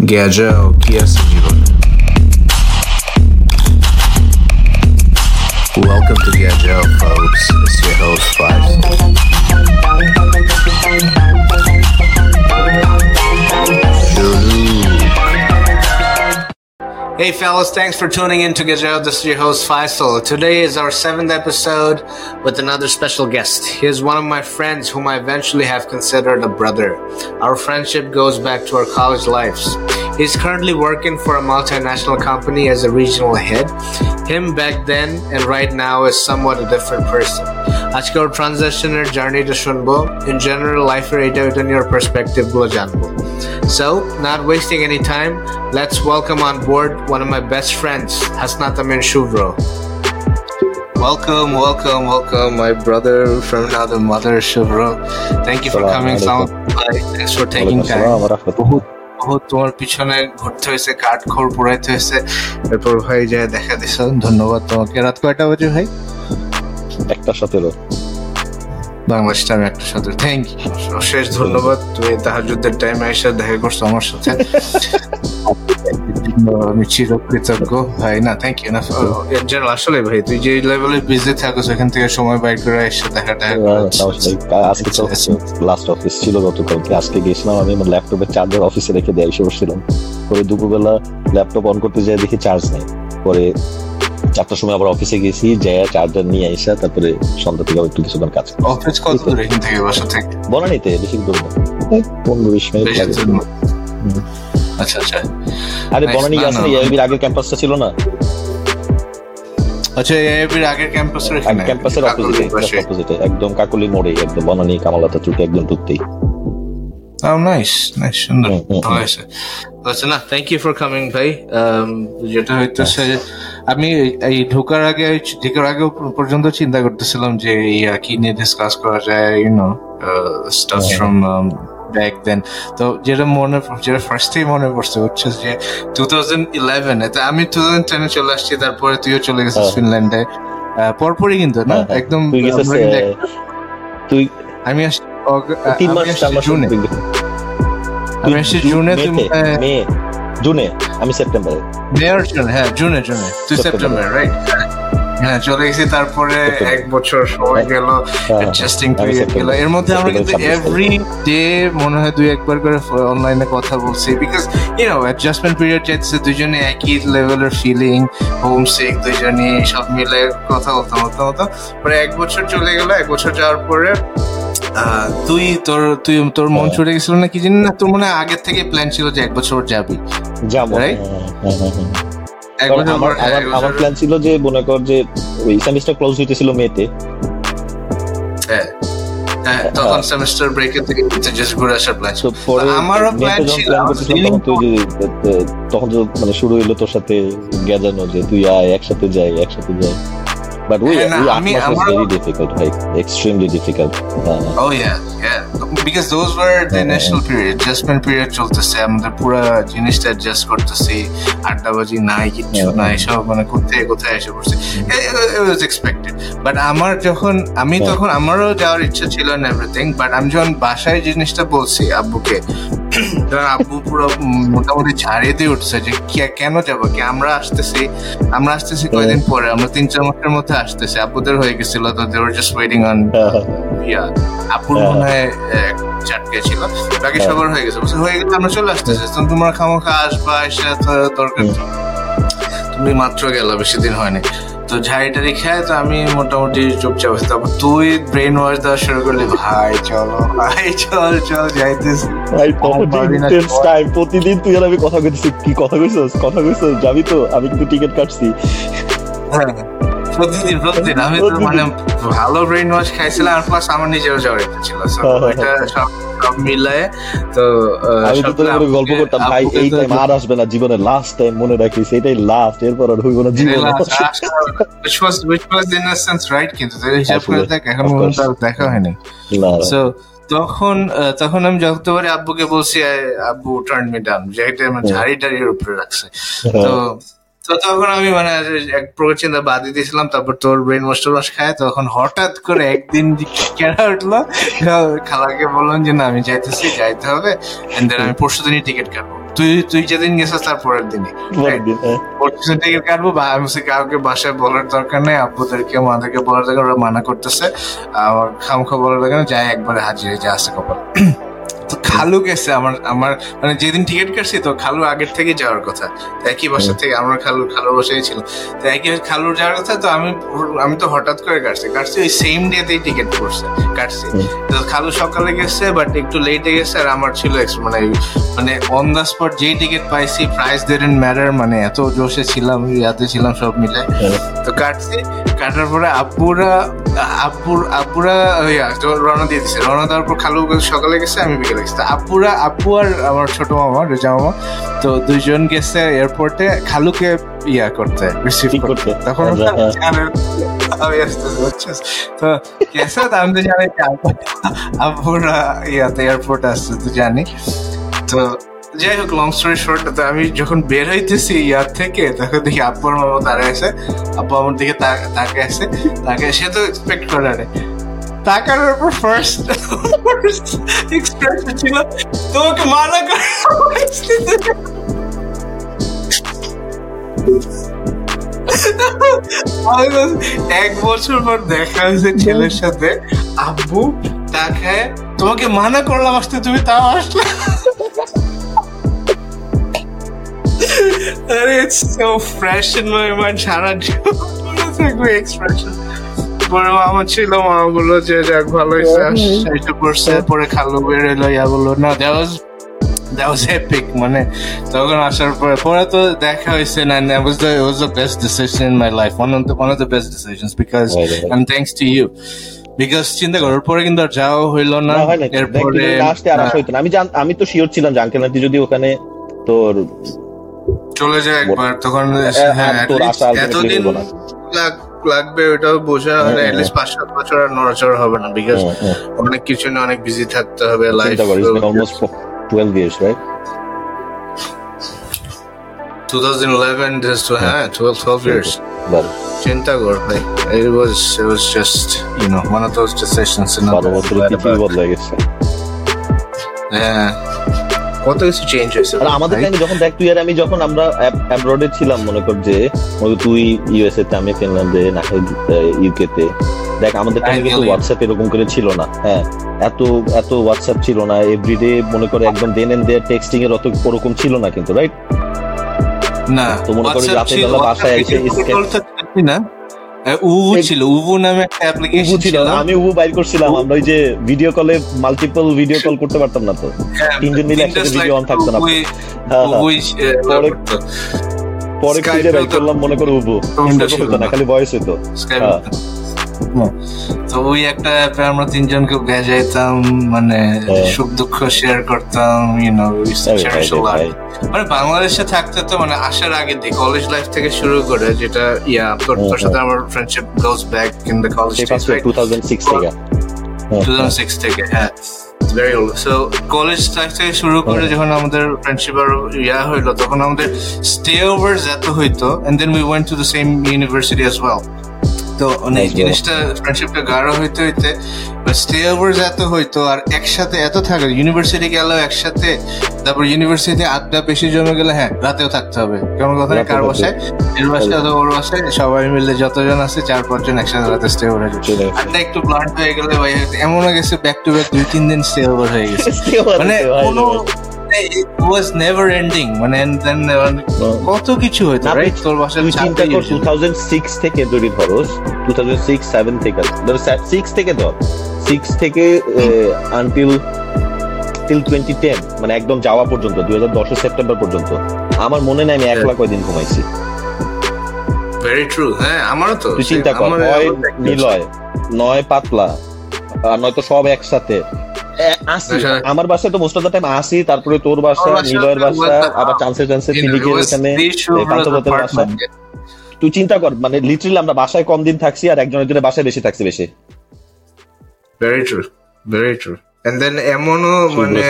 Gageł, pies Welcome to Gageł, folks. It's your host, Five. Hey fellas, thanks for tuning in to Gajal. This is your host Faisal. Today is our seventh episode with another special guest. He is one of my friends whom I eventually have considered a brother. Our friendship goes back to our college lives. He's currently working for a multinational company as a regional head. Him back then and right now is somewhat a different person. আজকে ওর ট্রানজ্যাকশনের জার্নিটা শুনবো in general লাইফের এটা ওইটা নিয়ে ওর পার্সপেক্টিভগুলো জানবো So, not wasting any time, let's welcome on board one of my best friends, Hasnat Amin Shuvro. Welcome, welcome, welcome, my brother from another mother, Shuvro. Thank you for coming. Thanks for taking time. বহুত তোমার পিছনে ঘুরতে হয়েছে কাঠ পুরাইতে হয়েছে এরপর ভাই যায় দেখা দিছ ধন্যবাদ তোমাকে রাত কয়টা বাজে ভাই একটা সতেরো বাংলাদেশ টাইম একটা সাথে থ্যাংক ইউ অশেষ ধন্যবাদ। তুই তাহাজুদের টাইমে এসে দেখা করছ আমার সাথে। আমি চিরকৃতজ্ঞ। ভাই না থ্যাংক ইউ না জেনারেল আসলে ভাই তুই যে লেভেলে বিজি থাকো সেখান থেকে সময় বাইর করে এসে দেখা দেখা আজকে তো লাস্ট অফিস ছিল গতকালকে আজকে গেছিলাম আমি? আমার ল্যাপটপের চার্জার অফিসে রেখে দিয়ে এসে বসছিলাম। পরে দুপুরবেলা ল্যাপটপ অন করতে যাই দেখি চার্জ নেই। পরে চারটার সময় আবার অফিসে গেছি যাই চার্জার নিয়ে এসে তারপরে সন্ধ্যা থেকে একটু কিছুক্ষণ কাজ করি। অফিস কত দূর এখান থেকে বাসা থেকে? বনানীতে বেশি দূর না। পনেরো বিশ মিনিট লাগে। আচ্ছা আচ্ছা। আরে বনানী গেছে না। আগের ক্যাম্পাসটা ছিল না? আচ্ছা আগের ক্যাম্পাসের এখানে? ক্যাম্পাসের কাকলির অপোজিটে অপোজিটে একদম কাকলি মোড়ে একদম বনানী কামালাতা চুকে একদম ঢুকতেই Oh, সুন্দর। ভালো হয়েছে। আচ্ছা না থ্যাংক ইউ ফর কামিং ভাই। Um, যেটা হইতেছে আমি এই ঢোকার আগে ঢোকার আগে পর্যন্ত চিন্তা করতেছিলাম যে কি নিয়ে ডিসকাস করা যায় you know stuff. From back then তো যেটা মনে যেটা ফার্স্টেই মনে পড়ছে হচ্ছে যে টু থাউজেন্ড ইলেভেন এতে আমি টু থাউজেন্ড টেনে চলে আসছি তারপরে তুইও চলে গেছিস। ফিনল্যান্ডে পরপরই কিন্তু না? হ্যাঁ। একদম তুই আহ, তুই আমি আসছি জুনে আমি আসছি জুনে মে জুনে আমি সেপ্টেম্বরে। মেয়ার জুন হ্যাঁ জুনে জুনে তুই সেপ্টেম্বর। রাইট হ্যাঁ চলে গেছি তারপরে এক বছর সময় গেল হ্যাঁ, অ্যাডজাস্টিং পিরিয়ড গেল। এর মধ্যে আমরা কিন্তু এভরি ডে মনে হয় দুই একবার করে অনলাইনে কথা বলছি because you know adjustment period চাইতেছে দুজনে একই লেভেলের ফিলিং হোম সিক দুজনে সব মিলে কথা বলতাম বলতাম বলতাম পরে এক বছর চলে গেল এক বছর যাওয়ার পরে তুই তোর তুই তোর মন হ্যাঁ। ছুটে গেছিল না কি জানি না তোর মনে আগের থেকে প্ল্যান ছিল যে এক বছর যাবি যাব? হ্যাঁ, হ্যাঁ, আমার প্ল্যান ছিল যে মনে কর যে ওই সেমিস্টার ক্লোজ হইতেছিল মেতে হ্যাঁ তখন সেমিস্টার ব্রেকে থেকে জাস্ট ঘুরে আসার প্ল্যান আমারও ছিল তখন তো মানে শুরু হইল তোর সাথে গেজানো যে তুই আয় একসাথে যাই একসাথে যাই। বাট ওই হ্যাঁ, না, ওই আট was আমারও- very difficult এক্সট্রিমলি ডিফিকাল্ট হ্যাঁ হ্যাঁ। Oh yeah, yeah. Because those were the হ্যাঁ, initial period. Adjustment period চলতেছে আমাদের পুরো জিনিসটা অ্যাডজাস্ট করতেছি আড্ডাবাজি নাই কিচ্ছু নাই সব মানে কোথায় কোথায় এসে পড়ছে ওয়াজ এক্সপেক্টেড বাট আমার যখন আমি। তখন আমারও যাওয়ার ইচ্ছা ছিল না এভরিথিং বাট আমি যখন বাসায় জিনিসটা বলছি আব্বুকে তখন আব্বু পুরো মোটামুটি ছাড়িয়ে দিয়ে উঠছে যে কেন যাব কি আমরা আসতেছি আমরা আসতেছি কয়দিন পরে আমরা তিন চার মাসের মধ্যে আসতেছি আব্বুদের হয়ে গেছিল তো they were just waiting on হ্যাঁ, হ্যাঁ, ইয়া আপুর হ্যাঁ। মনে হয় চাটকে ছিল। বাকি হ্যাঁ। সবার হয়ে গেছে। বলছে, হয়ে গেছে আমরা চলে আসতেছি। তো তোমরা খামোখা আসবা এসে দরকার তুমি মাত্র গেল বেশি দিন হয়নি। তো ঝাড়িটারি খায় তো আমি মোটামুটি চুপচাপ তারপর তুই ব্রেন ওয়াশ দেওয়া শুরু করলি। ভাই চলো ভাই চল চল যাইতেছি। ভাই time, প্রতিদিন তুই আর আমি কথা কইতেছি। কি কথা কইছস? কথা কইছস? যাবি তো? আমি কিন্তু টিকিট কাটছি। হ্যাঁ, প্রতিদিন প্রতিদিন। আমি তো মানে ভালো ব্রেন ওয়াশ খাইছিলাম আর প্লাস আমার নিজেরও যাওয়ার ছিল হ্যাঁ, হ্যাঁ, এটা সব সব মিলায় তো আমি তো তোর গল্প আব্বুকে- করতাম ভাই এই টাইম আর আসবে না জীবনে লাস্ট টাইম মনে রাখিস এটাই লাস্ট এরপর আর হইব না জীবনে। which was which was in a sense right কিন্তু হিসাব করে দেখ এখন পর্যন্ত দেখা হয়নি। সো তখন তখন আমি যতবারে আব্বুকে বলছি আব্বু টার্ন মি ডাউন যে এটা আমার ঝাড়ি টাড়ির উপরে রাখছে। তো তো তখন আমি মানে এক প্রকার চিন্তা বাদই দিয়েছিলাম তারপর তোর ব্রেন মাস্টার মাস খায় তখন হঠাৎ করে একদিন কেনা উঠল খালাকে বললাম যে না আমি যাইতেছি যাইতে হবে এন্ড দেন আমি পরশু দিনই টিকিট কাটবো। তুই তুই যেদিন গেছিস তার পরের দিনই। হ্যাঁ। টিকিট কাটবো বা আমি কাউকে বাসায় বলার দরকার নেই আব্বুদেরকে মাদেরকে বলার দরকার ওরা মানা করতেছে। আমার খামখা বলার দরকার নেই যাই একবারে হাজির হয়ে যা আছে কপাল। খালু গেছে আমার আমার মানে যেদিন টিকিট কাটছি তো খালু আগের থেকে যাওয়ার কথা। তো একই বাসা থেকে আমার খালু খালুর বাসায় ছিল। তো একই খালুর যাওয়ার কথা তো আমি আমি তো হঠাৎ করে কাটছি। কাটছি ওই সেম ডেতেই টিকিট করছে কাটছি। তো খালু সকালে গেছে বাট একটু লেটে গেছে আর আমার ছিল মানে মানে অন দ্য স্পট যেই টিকিট পাইছি প্রাইস দেন ম্যাটার মানে এত জোশে ছিলাম ইয়াতে ছিলাম সব মিলে। তো কাটছি কাটার পরে আব্বুরা আব্বুর আব্বুরা ইয়া, রওনা দিয়ে দিছে। রওনা দেওয়ার পর খালু সকালে গেছে আমি বিকেলে গেছি। তো আব্বুরা আব্বু আর আমার ছোট মামা রেজা মামা তো দুইজন গেছে এয়ারপোর্টে খালুকে ইয়া করতে রিসিভ করতে। তখন আমি আসতেছি, তো গেছে তো আমি তো জানি আব্বুরা ইয়াতে এয়ারপোর্টে আসছে তো জানি। তো যাই হোক লং স্টোরি শর্ট আমি যখন বের হইতেছি ইয়ার থেকে, তখন দেখি আব্বুর মামা দাঁড়ায় আছে। আব্বু আমার দিকে তাকে আছে। তাকে সে তো এক্সপেক্ট করে না তাকানোর পর ফার্স্ট এক্সপ্রেশন ছিল মানা করে এক বছর পর দেখা হয়েছে ছেলের সাথে। আব্বু তাকে তোমাকে মানা করলাম আসতে তুমি তাও আসলে। ইন মাই মাইন্ড সারা জীবন মনে থাকবে এক্সপ্রেশন পরে মামা ছিল মামা বলল যে যাক ভালো হয়েছে করছে পরে খালু ইয়া বলল না that was that was epic মানে তখন আসার পরে পরে তো দেখা হয়েছে না in my life one of the one of the best decisions because Right, right. and thanks to you. Because চিন্তা করো পরে কিন্তু আর যাওয়া হইল না এরপরে আমি আমি তো শিওর ছিলাম যে আঙ্কেল যদি ওখানে তোর চলে যায় একবার তখন হ্যাঁ এতদিন লাগবে ওটাও বোঝা মানে হ্যাঁ, অ্যাটলিস্ট পাঁচ সাত বছর আর নড়াচড়া হবে না বিকজ হুম, হুম। অনেক কিছু না অনেক বিজি থাকতে হবে life almost twelve years right 2011 this to হ্যাঁ 12 12 years চিন্তা কর ভাই it was it was just you know one of those decisions in হ্যাঁ। কত কিছু চেঞ্জ হয়েছে। আর আমাদের টাইমে যখন দেখ তুই আর আমি যখন আমরা অ্যাব্রডে ছিলাম মনে কর যে তুই ইউএসএ তে আমি ফিনল্যান্ডে না ইউকে তে দেখ আমাদের টাইমে কিন্তু. হোয়াটসঅ্যাপ এরকম করে ছিল না হ্যাঁ। এত এত হোয়াটসঅ্যাপ ছিল না এভরিডে মনে করে একদম দেন এন্ড দেয়ার টেক্সটিং এর অত ওরকম ছিল না কিন্তু রাইট না তো মনে করো রাতের বেলা বাসায় এসে না। উবু ছিল উবু নামে একটা অ্যাপ্লিকেশন ছিল আমি উবু বাইর করছিলাম আমরা ওই যে ভিডিও কলে মাল্টিপল ভিডিও কল করতে পারতাম না তো। হ্যাঁ, তিনজন মিলে একসাথে ভিডিও অন থাকতো না। হ্যাঁ, হ্যাঁ। পরে- খুঁজে বাইর করলাম মনে করো উবু না। খালি ভয়েস হতো। তো ওই একটা অ্যাপে আমরা তিনজনকে ভেজাইতাম মানে। সুখ দুঃখ শেয়ার করতাম মানে বাংলাদেশে থাকতে তো মানে আসার আগে দিয়ে কলেজ লাইফ থেকে শুরু করে যেটা ইয়া তোর তোর সাথে আমার friendship goes back in the college two thousand six থেকে। হ্যাঁ, 2006 থেকে হ্যাঁ। Very old so college life থেকে শুরু করে। যখন আমাদের ফ্রেন্ডশিপ আর ইয়া হইল তখন আমাদের স্টে ওভার এত হইতো and then we went to the same university as well তো অনেক জিনিসটা ফ্রেন্ডশিপটা গাঢ় হইতে হইতে স্টে ওভার এত হইতো আর একসাথে এত থাকে ইউনিভার্সিটি গেলেও একসাথে তারপর ইউনিভার্সিটি আড্ডা বেশি জমে গেলে হ্যাঁ রাতেও থাকতে হবে। কেমন কথা? কার বাসায়? এর বাসায় অথবা ওর বাসায় সবাই মিলে যতজন আছে চার পাঁচজন একসাথে রাতে স্টে ওভার আসে। আড্ডা একটু ব্লান্ট হয়ে গেলে ভাই এমনও গেছে ব্যাক টু ব্যাক দুই তিন দিন স্টে ওভার হয়ে গেছে। মানে কোনো ওয়াজ নেভার এন্ডিং মানে and uh, কত কিছু হইতো রাইট তোর বাসায় তুই চিন্তা কর টু থাউজেন্ড সিক্স থেকে যদি ধরোস টু থাউজেন্ড সিক্স সেভেন থেকে ধর সিক্স থেকে ধর সিক্স থেকে আনটিল টিল টোয়েন্টি টেন মানে একদম যাওয়া পর্যন্ত দুই হাজার দশের সেপ্টেম্বর পর্যন্ত। আমার মনে নাই আমি একলা কয়দিন ঘুমাইছি। ভেরি ট্রু হ্যাঁ আমারও তো তুই চিন্তা কর আমার- নিলয় নয় পাতলা আর নয়তো সব একসাথে। আসি। আচ্ছা। আমার বাসায় তো মোস্ট অফ দ্য টাইম আসি তারপরে তোর বাসা নিলয়ের বাসা আবার চান্সে চান্সে ফিলিকের পান্তপথের বাসা। তুই চিন্তা কর মানে লিটারালি আমরা বাসায় কম দিন থাকছি আর একজনের জন্য বাসায় বেশি থাকছি বেশি। Very true, very true. And then এমনও মানে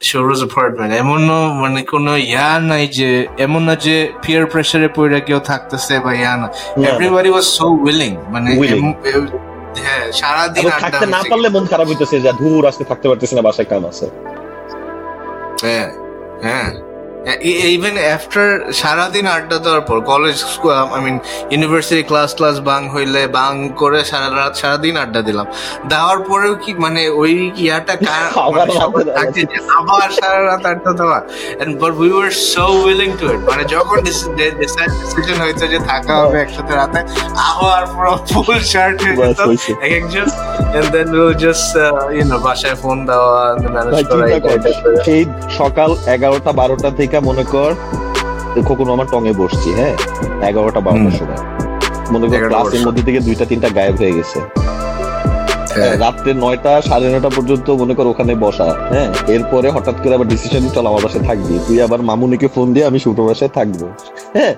সৌরজ অ্যাপার্টমেন্ট এমনও মানে কোনো ইয়া নাই যে এমন না যে পিয়ার প্রেসারে পড়ে কেউ থাকতেছে বা ইয়া না। এভরিবডি ওয়াজ সো উইলিং মানে হ্যাঁ সারাদিন থাকতে না পারলে মন খারাপ হইতেছে যে ধুর আজকে থাকতে পারতেছি না বাসায় কাম আছে। হ্যাঁ হ্যাঁ। ইভেন আফটার সারাদিন আড্ডা দেওয়ার পর college I mean university class class bunk হইলে বাং করে সারা রাত সারাদিন আড্ডা দিলাম। দেওয়ার পরেও কি মানে ওই ইয়াটা মানে আবার সারা রাত আড্ডা দেওয়া। And but we were so willing to eat মানে যখন ডিসিশন হয়েছে যে থাকা হবে একসাথে রাতে আবার পুরো ফুল শার্ট হয়ে যেত এক একজন and then will just you know বাসায় ফোন দেওয়া ম্যানেজ করা সেই সকাল এগারোটা বারোটা থেকে মনে কর খোকন আমার টঙে বসছি হ্যাঁ? এগারোটা বারোটার সময়। মনে কর ক্লাসের মধ্যে থেকে দুইটা তিনটা গায়েব হয়ে গেছে। হ্যাঁ। রাত্রে নয়টা সাড়ে নয়টা পর্যন্ত মনে কর ওখানে বসা হ্যাঁ? এরপরে হঠাৎ করে আবার ডিসিশন চল আমার বাসায় থাকবি। তুই আবার মামুনিকে ফোন দিয়ে আমি শুটো বাসায় থাকব। হ্যাঁ?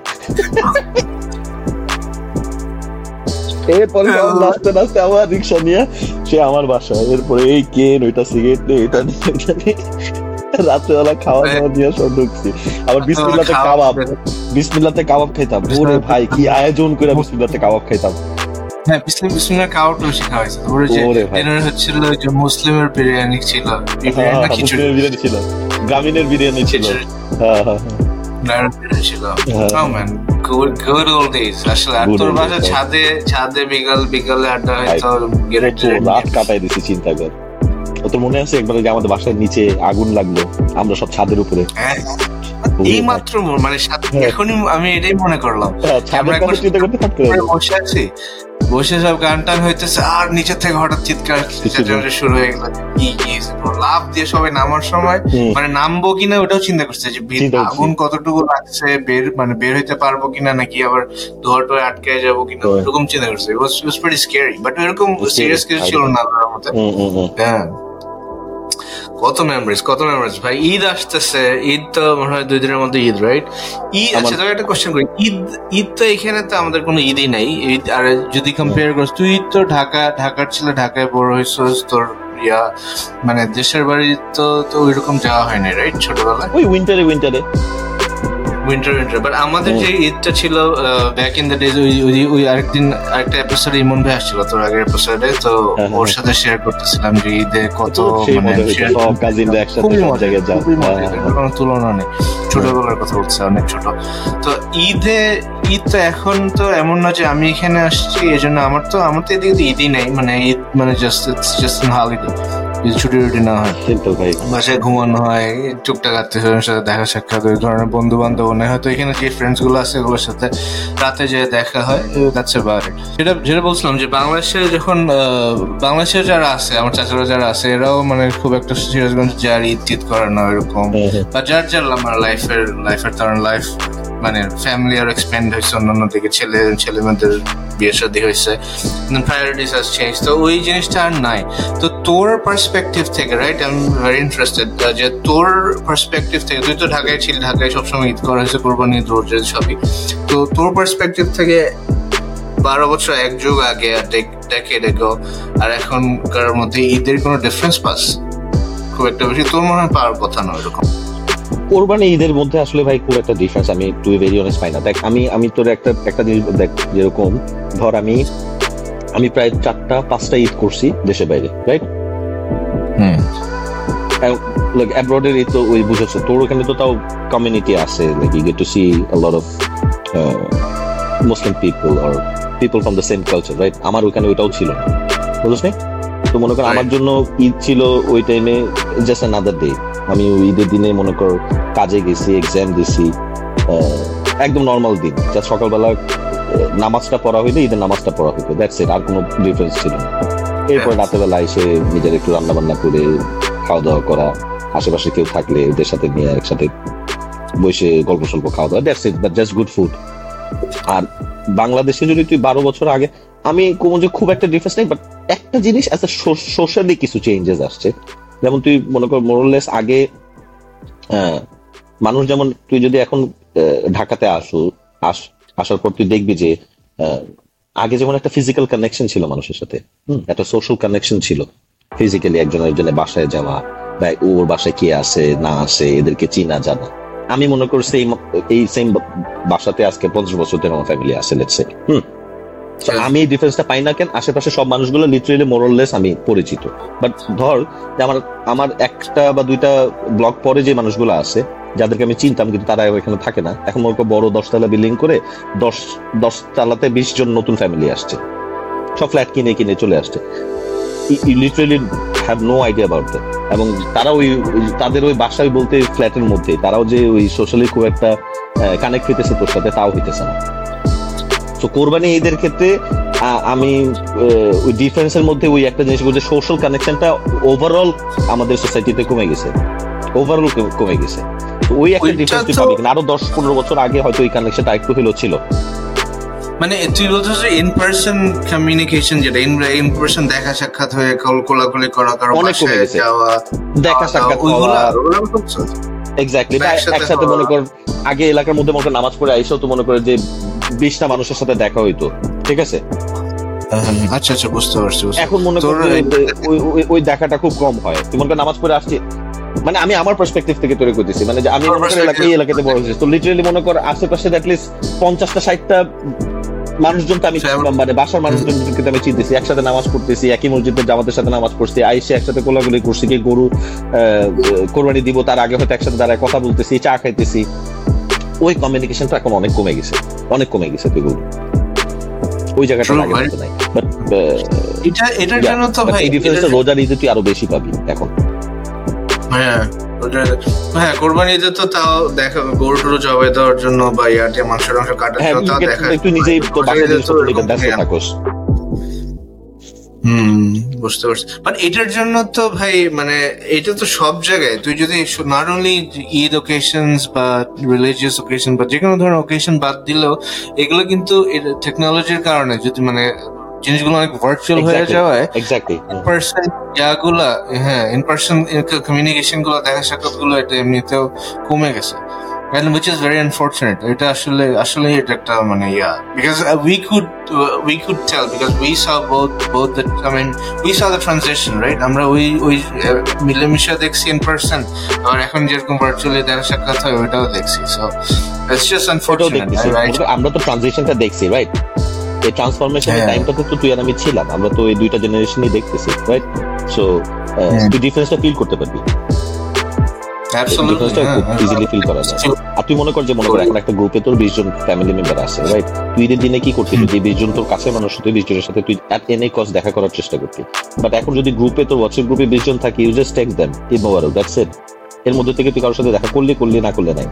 এরপরে হ্যাঁ। নাচতে নাচতে আমার রিক্সা নিয়ে সে আমার বাসা এরপরে এই কেন ওইটা সিগারেট এটা নিয়ে রাত্রেবেলা খাওয়া দাওয়া দিয়ে সব ঢুকছি। আবার বিসমিল্লাতে কাবাব। বিসমিল্লাতে কাবাব খাইতাম। ওরে ভাই কি আয়োজন করে বিসমিল্লাতে কাবাব খাইতাম। হ্যাঁ বিসমিল বিসমিল্লাহ কাবাবটা বেশি খাওয়া হয়েছে। তারপরে যে ডিনার হচ্ছিল যে মুসলিমের বিরিয়ানি ছিল। হ্যাঁ, হ্যাঁ, বিরিয়ানি ছিল। গ্রামীণের বিরিয়ানি ছিল। হ্যাঁ হ্যাঁ ছিল। ও man good good old days আসলে আর তোর বাসা ছাদে ছাদে বিকাল বিকালে আড্ডা হয়তো রাত কাটাই দিছি চিন্তা কর। তোর মনে আছে? একবার আমাদের বাসার নিচে আগুন লাগল আমরা সব ছাদের উপরে। হ্যাঁ। এই মাত্র মানে হ্যাঁ। এখনই আমি এটাই মনে করলাম। হ্যাঁ, বসে আছি। বসে সব গান টান হইতেছে আর নিচের থেকে হঠাৎ চিৎকার শুরু হয়ে গেল। কি কি লাভ দিয়ে সবাই নামার সময় মানে নামবো কিনা ওটাও চিন্তা করছে যে আগুন কতটুকু লাগছে বের মানে বের হইতে পারব কিনা নাকি আবার ধোয়া টোয়া আটকে যাব কিনা এরকম চিন্তা করছে। Was was pretty scary but এরকম সিরিয়াস কিছু ছিল না মতে হ্যাঁ। কত মেমোরিজ কত মেমোরিজ ভাই ঈদ আসতেছে ঈদ তো মনে হয় দুই দিনের মধ্যে ঈদ রাইট ঈদ আচ্ছা তোকে একটা কোশ্চেন করি। ঈদ ঈদ তো এখানে তো আমাদের কোনো ঈদই নাই। ঈদ আর যদি কম্পেয়ার করিস তুই তো ঢাকা ঢাকার ছেলে ঢাকায় বড় হয়েছিস তোর ইয়া মানে দেশের বাড়ি তো তো ওইরকম যাওয়া হয় হয়নি রাইট ছোটবেলায়? ওই উইন্টারে উইন্টারে উইন্টার উইন্টার বাট আমাদের যে ঈদটা ছিল ব্যাক ইন দ্য ডেজ ওই ওই আরেকদিন আরেকটা এপিসোডে ইমন ভাই আসছিল তোর আগের এপিসোডে তো হ্যাঁ, হ্যাঁ, ওর হ্যাঁ। সাথে শেয়ার করতেছিলাম যে ঈদে কত মানে কোনো তুলনা নেই। ছোটবেলার কথা বলছে অনেক ছোট। তো ঈদে ঈদ তো এখন তো এমন না যে আমি এখানে আসছি এই জন্য আমার তো আমার তো এদিকে ঈদই নেই। মানে ঈদ মানে জাস্ট জাস্ট হলিডে ছুটি টুটি না হয়। ভাই। বাসায় ঘুমানো হয় টুকটাক আত্মীয় সাথে দেখা সাক্ষাৎ ওই ধরনের বন্ধু বান্ধব নেই হয়তো এখানে যে ফ্রেন্ডসগুলো আছে ওগুলোর সাথে রাতে যে দেখা হয় দ্যাটস অ্যাবাউট যেটা যেটা বলছিলাম যে বাংলাদেশে যখন বাংলাদেশে যারা আছে আমার চাচারা যারা আছে এরাও মানে খুব একটা সিরাজগঞ্জ যার ঈদ টিদ করে না এরকম বা যার যার আমার লাইফের লাইফের তার লাইফ মানে ফ্যামিলি আর এক্সপ্যান্ড হয়েছে, অন্যান্য দিকে ছেলে ছেলে মেয়েদের বিয়ে শাদী হয়েছে প্রায়োরিটিস চেঞ্জ তো ওই জিনিসটা আর নাই। তো তোর পার্সপেক্টিভ থেকে right I am very interested যে তোর পার্সপেক্টিভ থেকে, তুই তো ঢাকায় ছিল, ঢাকায় সবসময় ঈদ করা হয়েছে, কোরবানি ঈদ সবই। তো তোর পার্সপেক্টিভ থেকে বারো বছর, এক যুগ আগে দেখে দেখো আর এখনকার মধ্যে ঈদের কোনো ডিফারেন্স পাস? খুব একটা বেশি, তোর মনে হয় পাওয়ার কথা নয় এরকম কোরবানি ঈদের মধ্যে আসলে ভাই খুব একটা ডিফারেন্স আমি টু ভেরি অনেস্ট পাই না। দেখ আমি আমি তোর একটা একটা জিনিস দেখ যেরকম ধর আমি আমি প্রায় চারটা পাঁচটা ঈদ করছি দেশের বাইরে রাইট লাইক অ্যাব্রডের তো ওই বুঝেছ তোর ওখানে তো তাও কমিউনিটি আছে like you get to see a lot of Muslim people or people from the same culture right আমার ওখানে ওইটাও ছিল না। বুঝছ তো মনে কর আমার জন্য ঈদ ছিল ওই টাইমে জাস্ট অ্যানাদার ডে আমি ঈদের দিনে মনে কর কাজে গেছি এক্সাম দিছি একদম নর্মাল দিন। যা সকালবেলা নামাজটা পড়া হইলে ঈদের নামাজটা পড়া হইতো। দ্যাটস ইট আর কোনো ডিফারেন্স ছিল না। এরপর রাতেবেলা এসে নিজের একটু রান্না বান্না করে খাওয়া দাওয়া করা আশেপাশে কেউ থাকলে ওদের সাথে নিয়ে একসাথে বসে গল্প সল্প খাওয়া দাওয়া that's it but just good food আর বাংলাদেশে যদি তুই বারো বছর আগে আমি কোন যে খুব একটা ডিফারেন্স নেই বাট একটা জিনিস এত সোশ্যালি কিছু চেঞ্জেস আসছে। যেমন তুই মনে কর মোরলেস আগে মানুষ যেমন, তুই যদি এখন ঢাকাতে আসু, আস, আসার পর তুই দেখবি যে আগে যেমন একটা ফিজিক্যাল কানেকশন ছিল মানুষের সাথে একটা সোশ্যাল কানেকশন ছিল। ফিজিক্যালি একজন একজনের বাসায় যাওয়া বা ওর বাসায় কে আছে, না আসে এদেরকে চিনা, জানা। আমি মনে করি সেই এই সেম বাসাতে আজকে পঞ্চাশ বছর ধরে আমার ফ্যামিলি আছে লেটসে হুম। আমি এই ডিফারেন্সটা পাই না কেন? আশেপাশে সব মানুষগুলো লিটারেলি মোরললেস আমি পরিচিত। বাট ধর আমার আমার একটা বা দুইটা ব্লক পরে যে মানুষগুলো আছে যাদেরকে আমি চিনতাম কিন্তু তারা এখানে থাকে না। এখন মনে বড় দশতলা বিল্ডিং করে দশ দশ তালাতে বিশ জন নতুন ফ্যামিলি আসছে। সব ফ্ল্যাট কিনে কিনে চলে আসছে। Literally have no idea about that এবং তারা ওই তাদের ওই বাসায় বলতে ফ্ল্যাটের মধ্যে তারাও যে ওই সোশ্যালি খুব একটা কানেক্ট হইতেছে তোর সাথে তাও হইতেছে না। তো কোরবানি ঈদের ক্ষেত্রে আমি ওই ডিফারেন্সের মধ্যে ওই একটা জিনিস বলছে সোশ্যাল কানেকশনটা ওভারঅল আমাদের সোসাইটিতে কমে গেছে। ওভারঅল কমে গেছে। ওই একটা ডিফারেন্স পাবি আরও দশ পনেরো বছর আগে হয়তো ওই কানেকশনটা একটু হলেও ছিল। মানে তুই বলছিস যে ইন পার্সন কমিউনিকেশন যেটা ইন ইন পার্সন দেখা সাক্ষাৎ হয়ে কল কোলাকুলি করা কারও অনেক কমে গেছে। দেখা সাক্ষাৎ ওইগুলা এক্স্যাক্টলি একসাথে মনে কর আগে এলাকার মধ্যে মনে নামাজ পড়ে আইসো তো মনে করে যে বিশটা মানুষের সাথে দেখা হইতো ঠিক আছে? আচ্ছা আচ্ছা বুঝতে পারছি এখন মনে কর ওই দেখাটা খুব কম হয়। তুই মনে নামাজ পড়ে আসছি মানে আমি আমার পার্সপেক্টিভ থেকে তৈরি করতেছি মানে আমি মনে করি এলাকায় এলাকাতে বড় হয়েছি। তো লিটারেলি মনে কর আশেপাশে অ্যাটলিস্ট পঞ্চাশটা ষাটটা মানুষজনকে আমি মানে বাসার মানুষজনকে আমি চিনতেছি একসাথে নামাজ পড়তেছি একই মসজিদের জামাতের সাথে নামাজ পড়ছি আইসে একসাথে কোলাগুলি করছি কি গরু কোরবানি দিব তার আগে হয়তো একসাথে দাঁড়ায় কথা বলতেছি চা খাইতেছি। ওই কমিউনিকেশনটা এখন অনেক কমে গেছে। অনেক কমে গেছে তুই ওই জায়গাটা লাগে নাই। বাট এটা এটার জন্য তো ভাই এই ডিফারেন্সটা রোজার ঈদে তুই আরও বেশি পাবি এখন। হ্যাঁ হ্যাঁ কোরবানিতে তো তাও দেখা গরু টরু জবাই দেওয়ার জন্য বা ইয়াতে মাংস টাংস কাটার জন্য তাও দেখা তুই নিজেই তো বাসায় থাকোস। হুম। বুঝতে পারছি। বাট এটার জন্য তো ভাই মানে এটা তো সব জায়গায়। তুই যদি নট অনলি ঈদ ওকেশনস বা রিলিজিয়াস ওকেশন বা যে কোনো ধরনের ওকেশন বাদ দিলেও এগুলো কিন্তু টেকনোলজির কারণে যদি মানে জিনিসগুলো অনেক ভার্চুয়াল হয়ে যাওয়ায় এক্স্যাক্টলি পার্সন ইয়াগুলা হ্যাঁ ইন পার্সন কমিউনিকেশনগুলো দেখা সাক্ষাৎ গুলো এটা এমনিতেও কমে গেছে। And which is very unfortunate. এটা আসলে আসলে এটা একটা মানে because uh, we could uh, we could tell because we saw both both the I mean we saw the transition right? আমরা ওই ওই মিলেমিশা দেখছি ইন পার্সন আর এখন যেরকম ভার্চুয়ালি দেখা সাক্ষাৎ হয় ওইটাও দেখছি। সো ইটস জাস্ট আনফরচুনেট আমরা তো ট্রানজিশনটা দেখছি রাইট এই ট্রান্সফরমেশনের টাইমটাতে তো তুই আর আমি ছিলাম। আমরা তো এই দুইটা জেনারেশনই দেখতেছি রাইট সো তুই ডিফারেন্সটা ফিল করতে পারবি। ইজিলি ফিল করা যায়। আর তুই মনে কর যে মনে কর এখন একটা গ্রুপে তোর বিশ জন ফ্যামিলি মেম্বার আছে রাইট তুই দিনে কি করতি যে বিশ জন তোর কাছে মানুষ তুই বিশ জনের সাথে তুই অ্যাট এনি কস্ট দেখা করার চেষ্টা করতি বাট এখন যদি গ্রুপে তোর হোয়াটসঅ্যাপ গ্রুপে বিশ জন থাকি ইউ জাস্ট দ্যাটস ইট এর মধ্যে থেকে তুই কারোর সাথে দেখা করলি করলি না করলে নাই।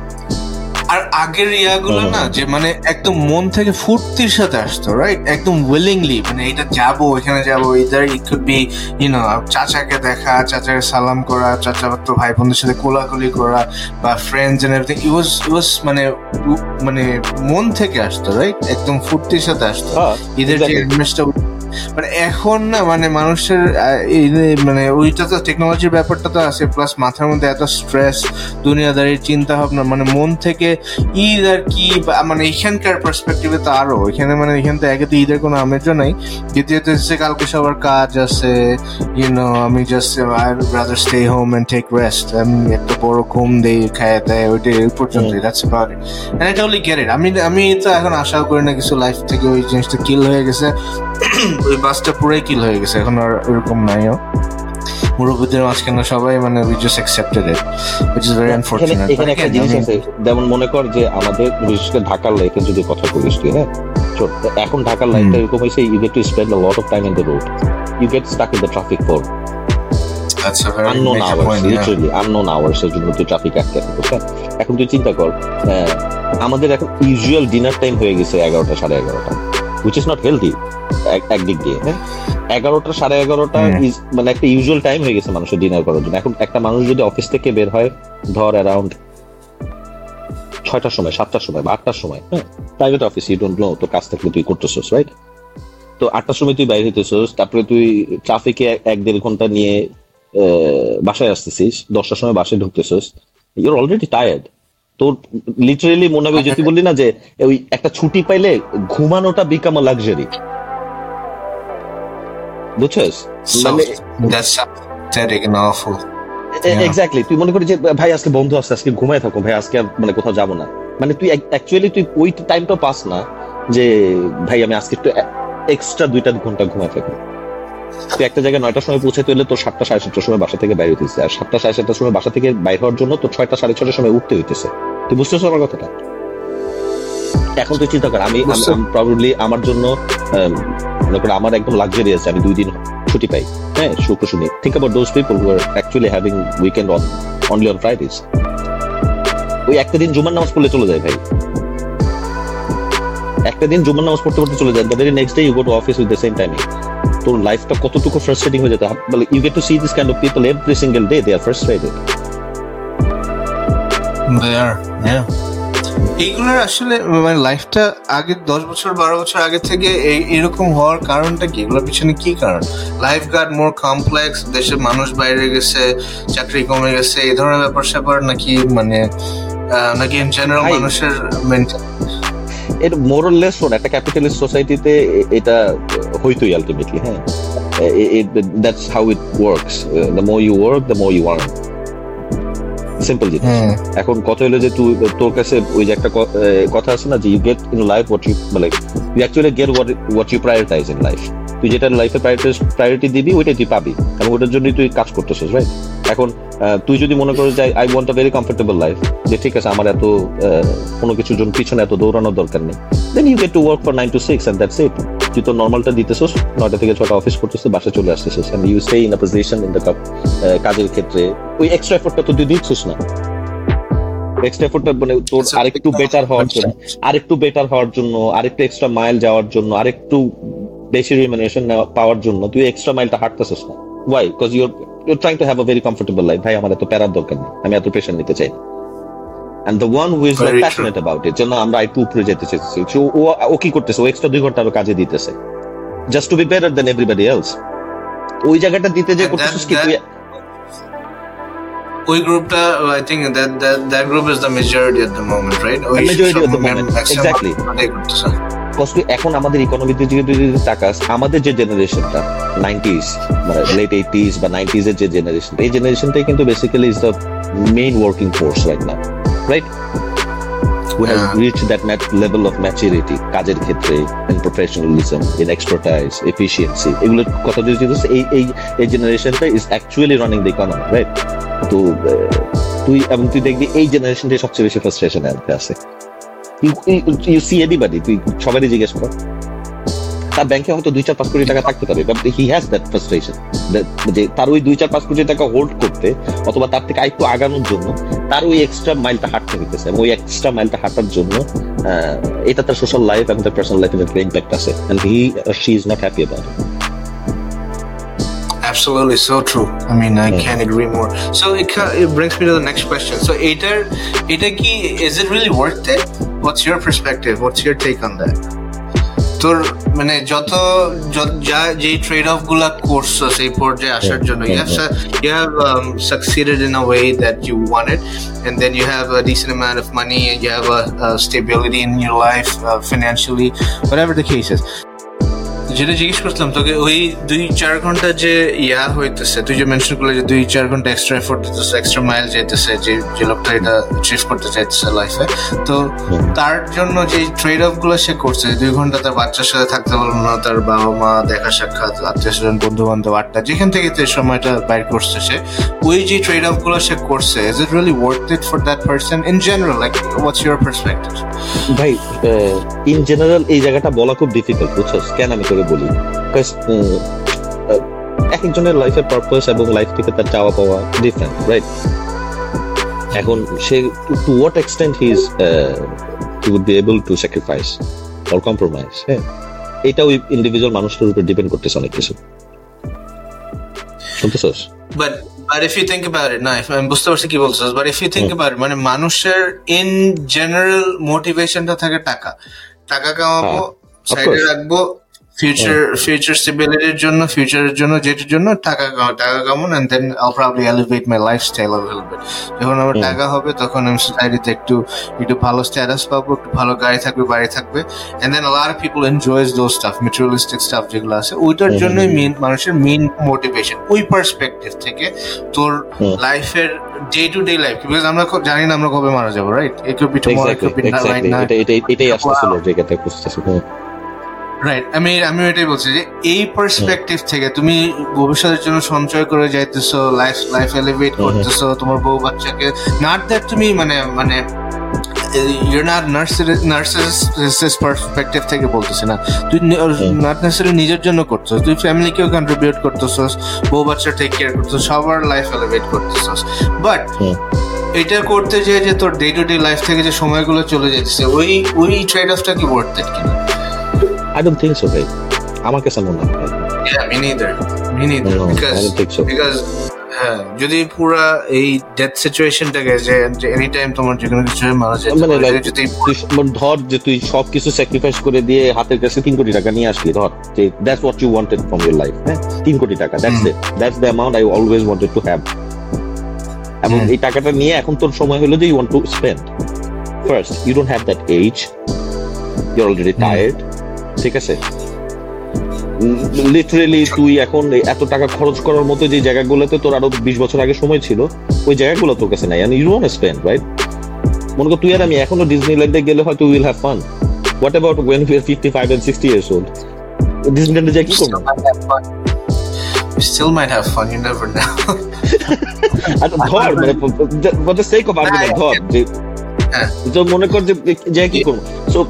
আর আগের ইয়াগুলো না যে মানে একদম মন থেকে ফুর্তির সাথে আসতো রাইট একদম উইলিংলি মানে এটা যাব এখানে যাব either it could be you know চাচাকে দেখা চাচাকে সালাম করা চাচা তো ভাই বোনদের সাথে কোলাকুলি করা বা friends and everything it was it was মানে মানে মন থেকে আসতো রাইট একদম ফুর্তির সাথে আসতো। হ্যাঁ, ঈদের যে ইনভেস্টটা মানে এখন না মানে মানুষের মানে ওইটা তো টেকনোলজির ব্যাপারটা তো আছে প্লাস মাথার মধ্যে এত স্ট্রেস দুনিয়াদারির চিন্তা ভাবনা মানে মন থেকে ঈদ আর কি মানে এখানকার পার্সপেক্টিভে তো আরও এখানে মানে এখান থেকে একে তো ঈদের কোনো আমেজও নাই দ্বিতীয়ত হচ্ছে কালকে সবার কাজ আছে ইউনো আমি just I brother stay home and take rest আমি একটা বড় ঘুম দেই খায় দেয় ওইটা এই পর্যন্ত that's about it and I totally get it আমি আমি তো এখন আশাও করি না কিছু লাইফ থেকে ওই জিনিসটা কিল হয়ে গেছে। ওই বাসটা পুরাই কিল হয়ে গেছে এখন আর নাইও মুরব্বীদের মাঝখানে সবাই মানে we just accepted it which is very unfortunate এখানে একটা জিনিস আছে যেমন মনে কর যে আমাদের বিশেষ করে ঢাকার লাইফে যদি কথা বলিস তুই হ্যাঁ? এখন ঢাকার লাইফটা এরকম হয়েছে you get to spend a lot of time in the road you get stuck in the traffic for এখন তুই চিন্তা কর আমাদের এখন ইউজুয়াল ডিনার টাইম হয়ে গেছে এগারোটা সাড়ে এগারোটা। হুইচ ইজ নট হেলদি একদিক দিয়ে। হ্যাঁ। এগারোটা সাড়ে এগারোটা মানে একটা ইউজুয়াল টাইম হয়ে গেছে মানুষের ডিনার করার জন্য। এখন একটা মানুষ যদি অফিস থেকে বের হয় ধর অ্যারাউন্ড ছয়টার সময় সাতটার সময় বা আটটার সময় হ্যাঁ private office you don't know তো কাজ থাকলে তুই করতেছিস রাইট তো আটটার সময় তুই বাইরে হইতেছিস তারপরে তুই ট্রাফিকে এক দেড় ঘণ্টা নিয়ে বাসায় আসতেছিস দশটার সময় বাসায় ঢুকতেছিস ইউর অলরেডি টায়ার্ড তোর লিটারেলি মনে হবে যে তুই বললি না যে ওই একটা ছুটি পাইলে ঘুমানোটা বিকাম লাক্সারি বুঝছস? মানে এক্স্যাক্টলি তুই মনে করি যে ভাই আজকে বন্ধু আছে আজকে ঘুমায় থাকো ভাই আজকে মানে কোথাও যাব না। মানে তুই অ্যাকচুয়ালি তুই ওই টাইমটা পাস না যে ভাই আমি আজকে একটু এক্সট্রা দুইটা ঘণ্টা ঘুমায় থাকবি। তুই একটা জায়গায় নয়টার সময় পৌঁছাতে হলে তোর সাতটা সাড়ে সাতটার সময় বাসা থেকে বাইরে হইতেছে আর সাতটা সাড়ে সাতটার সময় বাসা থেকে বাইর হওয়ার জন্য তোর ছয়টা সাড়ে ছটার সময় উঠতে হইতেছে। তুই বুঝতেছ আমার কথাটা? এখন তুই চিন্তা কর আমি প্রবাবলি আমার জন্য মনে কর আমার একদম লাক্সারি আছে আমি দুই দিন ছুটি পাই। হ্যাঁ শুক্র শনি। Think about those people who are actually having weekend on only on Fridays ওই একটা দিন জুমার নামাজ পড়লে চলে যায় ভাই। একটা দিন জুমার নামাজ পড়তে পড়তে চলে যায় the very next day you go to office with the same timing তোর লাইফটা কতটুকু ফ্রাস্ট্রেটিং হয়ে যেত? মানে you get to see this kind of people every single day they are frustrated. এইগুলোর আসলে মানে লাইফটা আগে দশ বছর বারো বছর আগে থেকে এরকম হওয়ার কারণটা কি? এগুলোর পিছনে কি কারণ? লাইফ গার্ড মোর কমপ্লেক্স দেশের মানুষ বাইরে গেছে চাকরি কমে গেছে এই ধরনের ব্যাপার স্যাপার নাকি মানে নাকি ইন জেনারেল মানুষের এর মোরলেস শোন, একটা ক্যাপিটালিস্ট সোসাইটিতে এটা হইতোই আলটিমেটলি হ্যাঁ? That's how it works the more you work the more you earn simple জিনিস। এখন কথা হলো যে তুই তোর কাছে ওই যে একটা কথা আছে না যে you get in life what you মানে you actually get what you prioritise in life তুই যেটা লাইফে প্রায়োরিটি দিবি ওইটাই তুই পাবি। এবং ওটার জন্যই তুই কাজ করতেছিস রাইট এখন তুই যদি মনে করিস যে I want a very comfortable life যে ঠিক আছে আমার এত কোনো কিছুর জন্য পিছনে এত দৌড়ানোর দরকার নেই। Then you get to work for nine to six and that's it তুই তো নর্মালটা দিতেছিস নয়টা থেকে ছটা অফিস করতেছিস বাসা চলে আসতেছিস। You stay in a position in the কাজের ক্ষেত্রে ওই এক্সট্রা এফোর্টটা তো তুই দিচ্ছিস না। এক্সট্রা এফোর্টটা মানে তোর আরেকটু বেটার হওয়ার জন্য আরেকটু বেটার হওয়ার জন্য আরেকটু এক্সট্রা মাইল যাওয়ার জন্য আরেকটু বেশি রিমিনেশন পাওয়ার জন্য তুই এক্সট্রা মাইলটা হাঁটতেছিস না। Why because you're you're trying to have a very comfortable life ভাই আমার এত প্যারার দরকার নেই। আমি এত প্রেশার নিতে চাই না। And the one who is like passionate about it জন্য আমরা একটু উপরে যেতে চাইছি ও ও কি করতেছে? ও এক্সট্রা দুই ঘণ্টা আরও কাজে দিতেছে। Just to be better than everybody else ওই জায়গাটা দিতে যে করতেছিস কি তুই? ওই গ্রুপটা I think that that that group is the majority at the moment right ওই majority at the moment exactly কষ্ট এখন আমাদের ইকোনমিতে যদি তাকাস আমাদের যে জেনারেশনটা নাইনটিস মানে লেট এইটিস বা নাইনটিস এর যে জেনারেশন এই জেনারেশনটাই কিন্তু basically is the main working force right now right who has yeah. reached that level of maturity কাজের ক্ষেত্রে in professionalism in expertise efficiency এগুলোর কথা যদি এই এই এই জেনারেশনটা is actually running the economy right তো তুই এবং তুই দেখবি এই জেনারেশনটাই সবচেয়ে বেশি ফ্রাস্ট্রেশন আছে। ইউ সি এনিবডি তুই সবারই জিজ্ঞেস কর। তার ব্যাংকে হয়তো দুই চার পাঁচ কোটি টাকা থাকতে পারে but he has that frustration যে তার ওই দুই চার পাঁচ কোটি টাকা হোল্ড করতে অথবা তার থেকে আরেকটু আগানোর জন্য তার ওই এক্সট্রা মাইলটা হাঁটতে হইতেছে এবং ওই এক্সট্রা মাইলটা হাঁটার জন্য এটা তার সোশ্যাল লাইফ এবং তার পার্সোনাল লাইফের একটা ইম্প্যাক্ট আছে and he she is not happy about Absolutely, so true. I mean, I can't agree more. So it, it brings me to the next question. So, Ater, Ater ki, is it really worth it? What's your perspective? What's your take on that? তোর মানে যত যা যেই trade অফগুলা করছ সেই পর্যায়ে আসার জন্য you have you have succeeded in a way that you wanted and then you have a decent amount of money and you have a, a stability in your life uh, financially whatever the case is যেটা জিজ্ঞেস করতাম তোকে ওই দুই চার ঘণ্টা যে ইয়া হইতেছে তুই যে মেনশন করলে যে দুই চার ঘণ্টা এক্সট্রা এফোর্ট দিতেছে এক্সট্রা মাইল যেতেছে যে যে লোকটা এটা অ্যাচিভ করতে চাইতেছে লাইফে তো তার জন্য যে ট্রেড অফগুলো সে করছে দুই ঘণ্টা তার বাচ্চার সাথে থাকতে পারল না তার বাবা মা দেখা সাক্ষাৎ আত্মীয় স্বজন বন্ধু বান্ধব আড্ডা যেখান থেকে তো সময়টা বাইর করছে সে ওই যে ট্রেড অফগুলো সে করছে is it really worth it for that person in general like what's your perspective ভাই ইন জেনারেল এই জায়গাটা বলা খুব ডিফিকাল্ট বুঝছ কেন আমি করে বলি। এক একজনের লাইফের পারপাস এবং লাইফ থেকে তার চাওয়া পাওয়া ডিফারেন্ট রাইট এখন সে to what extent he is would be able to sacrifice or compromise হ্যাঁ? এটা ওই ইন্ডিভিজুয়াল মানুষের উপর ডিপেন্ড করতেছে অনেক কিছু। শুনতেছস? But But if you think about it, না আমি বুঝতে পারছি কি বলছিস but if you think about মানে মানুষের ইন জেনারেল মোটিভেশনটা থাকে টাকা। টাকা কামাবো সাইডে রাখব ফিউচার ফিউচার স্টেবিলিটির জন্য ফিউচারের জন্য যেটার জন্য টাকা টাকা come on and then I'll probably elevate my lifestyle a little bit যখন আমার টাকা হবে তখন আমি সোসাইটিতে একটু একটু ভালো স্ট্যাটাস পাবো একটু ভালো গাড়ি থাকবে বাড়ি থাকবে and then other people enjoys those stuff materialistic stuff যেগুলো আছে ওইটার জন্যই মেইন মানুষের মেইন মোটিভেশন ওই পার্সপেক্টিভ থেকে তোর লাইফের day to day life because আমরা জানি না আমরা কবে মারা যাব right it could be tomorrow it could be now এটাই আসলে যেটাতে খুঁজতেছি রাইট আমি আমি এটাই বলছি যে এই পার্সপেক্টিভ থেকে তুমি ভবিষ্যতের জন্য সঞ্চয় করে যাইতেছো লাইফ লাইফ এলিভেট করতেছো তোমার বউ বাচ্চাকে। নট দ্যাট তুমি মানে মানে ইউর নট নার্সিস পার্সপেক্টিভ থেকে বলতেছি না। তুই নট নেসেসারি নিজের জন্য করছ তুই ফ্যামিলিকেও কন্ট্রিবিউট করতেছস বউ বাচ্চা টেক কেয়ার করতেছ সবার লাইফ এলিভেট করতেছস বাট এটা করতে যে যে তোর ডে টু ডে লাইফ থেকে যে সময়গুলো চলে যেতেছে ওই ওই ট্রেড অফটা কি ওয়ার্থ ইট কিনা? আই ডোন্ট থিংক সো ভাই আমার কাছে মনে হয় Yeah, me neither. Me neither. No, because I don't think so. because হ্যাঁ যদি পুরা এই ডেথ সিচুয়েশনটাকে যে এনি টাইম তোমার যে কোনো কিছু মারা যায় মানে স- মানে ধর যে তুই সবকিছু স্যাক্রিফাইস করে দিয়ে হাতের কাছে তিন কোটি টাকা নিয়ে আসলি ধর যে that's what you wanted from your life হ্যাঁ? তিন কোটি টাকা that's. It that's the amount I always wanted to have এবং এই টাকাটা নিয়ে এখন তোর সময় হলো যে you want to spend first you don't have that age you already tired ঠিক আছে লিটারেলি তুই এখন এত টাকা খরচ করার মতো যে জায়গাগুলোতে তোর আরও বিশ বছর আগে সময় ছিল ওই জায়গাগুলো তোর কাছে নাই ইউ ওয়ান্ট স্পেন্ড রাইট মনে কর তুই আর আমি এখনও ডিজনিল্যান্ডে গেলে হয়তো will have fun what about when we are fifty five and sixty years old ডিজনিল্যান্ডে যাই কি করব still might have fun. You never know. আর ধর মানে for the sake of argument ধর। তো মনে কর যে কি করব? সো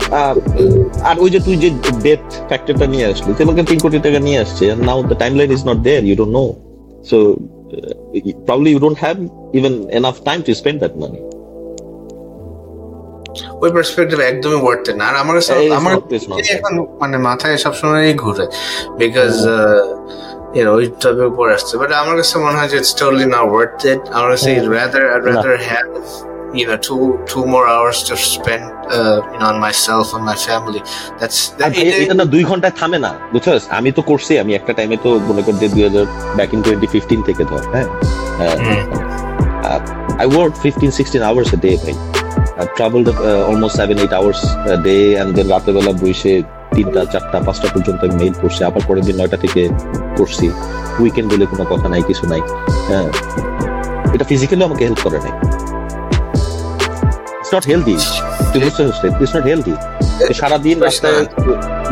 আর ওই যে তুই যে ডেথ ফ্যাক্টরটা নিয়ে আসলি তুই তিন কোটি টাকা নিয়ে আসছে now the timeline is not there you don't know so probably you don't have even enough time to spend that money. ওই পার্সপেক্টিভ একদমই ওয়ার্থ না। আর আমার কাছে আমার. এখন মানে মাথায় সবসময় ঘুরে। বিকজ ওই টপিক উপর আসছে। বাট আমার কাছে মনে হয় যে it's totally not worth it আমার কাছে হুম। Rather I rather have you know two two more hours to spend uh, you know on myself and my family. That's এ- এটা না দুই ঘন্টায় থামে না বুঝছস? আমি তো করছি আমি একটা টাইমে তো মনে কর যে দুই হাজার ব্যাক ইন টোয়েন্টি ফিফটিন থেকে ধর হ্যাঁ। I work fifteen sixteen hours a day ভাই। I've traveled uh, almost seven, eight hours a day and then রাতের বেলা বসে তিনটা চারটা পাঁচটা পর্যন্ত আমি মেইল করছি। আবার পরের দিন নয়টা থেকে করছি। উইকেন্ড বলে কোনো কথা নাই কিছু নাই। হ্যাঁ। এটা ফিজিক্যালি আমাকে হেল্প করে নাই। ইটস নট হেলদি তুই বুঝতে পারছিস ইটস নট হেলদি সারাদিন রাস্তায়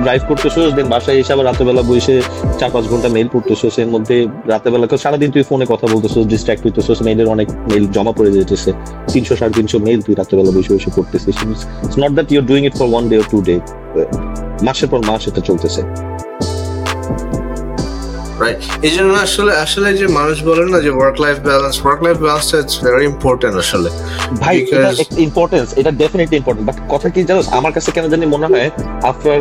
ড্রাইভ করতেছোস দেন বাসায় এসে আবার রাতের বেলা বসে চার পাঁচ ঘণ্টা মেইল পড়তেছোস এর মধ্যে রাতের বেলা তো সারাদিন তুই ফোনে কথা বলতেছোস ডিস্ট্রাক্ট হইতেছোস মেইলের অনেক মেইল জমা পড়ে যেতেছে তিনশো সাড়ে তিনশো মেইল তুই রাতের বেলা বসে বসে করতেছিস it's not that you're doing it for one day or two day মাসের পর মাস এটা চলতেছে। রাইট এই জন্য আসলে আসলে যে মানুষ বলে না যে work life balance work life ব্যালেন্সটা ইটস ভেরি ইম্পর্টেন্ট আসলে। ভাই এটা ইম্পর্টেন্স এটা ডেফিনেটলি ইম্পর্টেন্ট বাট কথা কি জানো আমার কাছে কেন জানি মনে হয় আফটার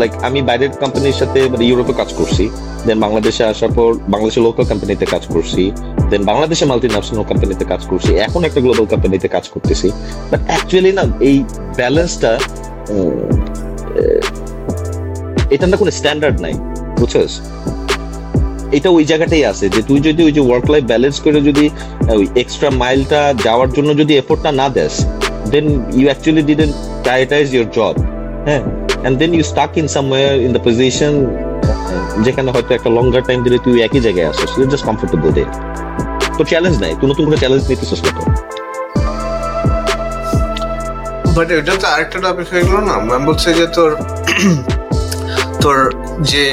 লাইক আমি বাইরের কোম্পানির সাথে মানে ইউরোপে কাজ করছি দেন বাংলাদেশে আসার পর বাংলাদেশের লোকাল কোম্পানিতে কাজ করছি দেন বাংলাদেশে মাল্টি ন্যাশনাল কোম্পানিতে কাজ করছি এখন একটা গ্লোবাল কোম্পানিতে কাজ করতেছি বাট অ্যাকচুয়ালি না এই ব্যালেন্সটা এটা না কোনো স্ট্যান্ডার্ড নাই বুঝছস? এটা ওই জায়গাটাই আছে যে তুই যদি ওই যে ওয়ার্ক লাইফ ব্যালেন্স করে যদি ওই এক্সট্রা মাইলটা যাওয়ার জন্য যদি এফোর্টটা না দেস then you actually didn't prioritize your job হ্যাঁ? And then you stuck in somewhere in the position যেখানে হয়তো একটা লঙ্গার টাইম দিলে তুই একই জায়গায় আসিস ইউ জাস্ট কমফোর্টেবল দে তো চ্যালেঞ্জ নাই, তুই নতুন করে চ্যালেঞ্জ নিতেছিস না তো। বাট এটা তো আরেকটা টপিক হয়ে গেল না? ম্যাম বলছে যে তোর তোর যে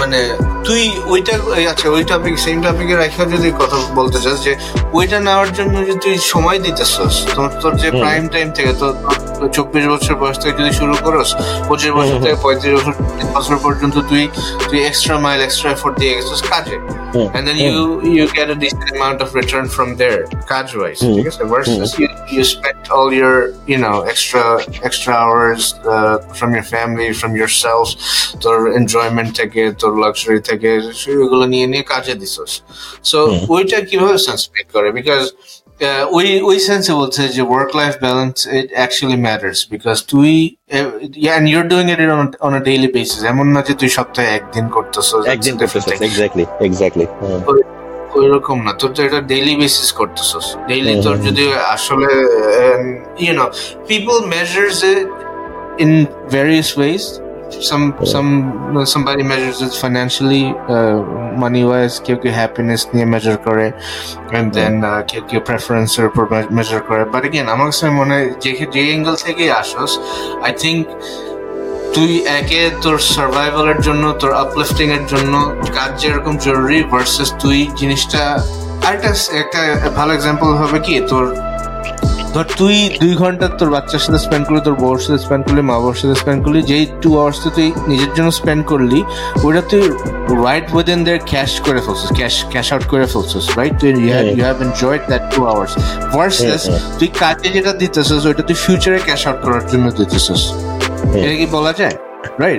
মানে তুই ওইটা আচ্ছা ওই টপিক সেম টপিকে রাখা যদি কথা বলতে চাস যে ওইটা নেওয়ার জন্য যে তুই সময় দিতেছস তোর তোর যে প্রাইম টাইম থেকে তোর তোর চব্বিশ বছর বয়স থেকে যদি শুরু করস পঁচিশ বছর থেকে পঁয়ত্রিশ বছর বছর পর্যন্ত তুই তুই এক্সট্রা মাইল এক্সট্রা এফোর্ট দিয়ে গেছিস কাজে। and then you you get a decent amount of return from there কাজ wise ঠিক আছে? Versus you, you spend all your you know extra extra hours uh, from your family from yourself তোর enjoyment থেকে তোর luxury থেকে সেগুলো নিয়ে নিয়ে কাজে দিছস। সো ওইটা কীভাবে সেন্স মেক করে বিকজ ওই ওই সেন্সে বলছে যে work life balance it actually matters because তুই and you're doing it on a daily basis এমন না যে তুই সপ্তাহে একদিন করতেছ একদিন করতেছিস এক্স্যাক্টলি এক্স্যাক্টলি ওইরকম না। তোর তো এটা ডেইলি বেসিস করতেছস। ডেইলি তোর যদি আসলে you know people measures in various ways some some somebody measures it financially uh, money wise কেউ কেউ হ্যাপিনেস নিয়ে মেজার করে and then uh, কেউ কেউ প্রেফারেন্স এর উপর মেজার করে বাট again আমার কাছে মনে হয় যে যে অ্যাঙ্গেল থেকে আসোস আই থিঙ্ক তুই একে তোর সার্ভাইভালের জন্য তোর আপলিফটিং এর জন্য কাজ যেরকম জরুরি ভার্সেস তুই জিনিসটা আরেকটা একটা ভালো এক্সাম্পল হবে কি তোর ধর তুই দুই ঘণ্টা তোর বাচ্চার সাথে স্পেন্ড করলি তোর বউর সাথে স্পেন্ড করলি মা বাবার সাথে স্পেন্ড করলি যেই টু আওয়ার্স তুই নিজের জন্য স্পেন্ড করলি ওটা তুই রাইট উইদিন দের ক্যাশ করে ফেলছিস ক্যাশ ক্যাশ আউট করে ফেলছিস রাইট তুই you have enjoyed that two hours versus তুই কাজে যেটা দিতেছিস ওইটা তুই ফিউচারে ক্যাশ আউট করার জন্য দিতেছিস। এটা কি বলা যায়? রাইট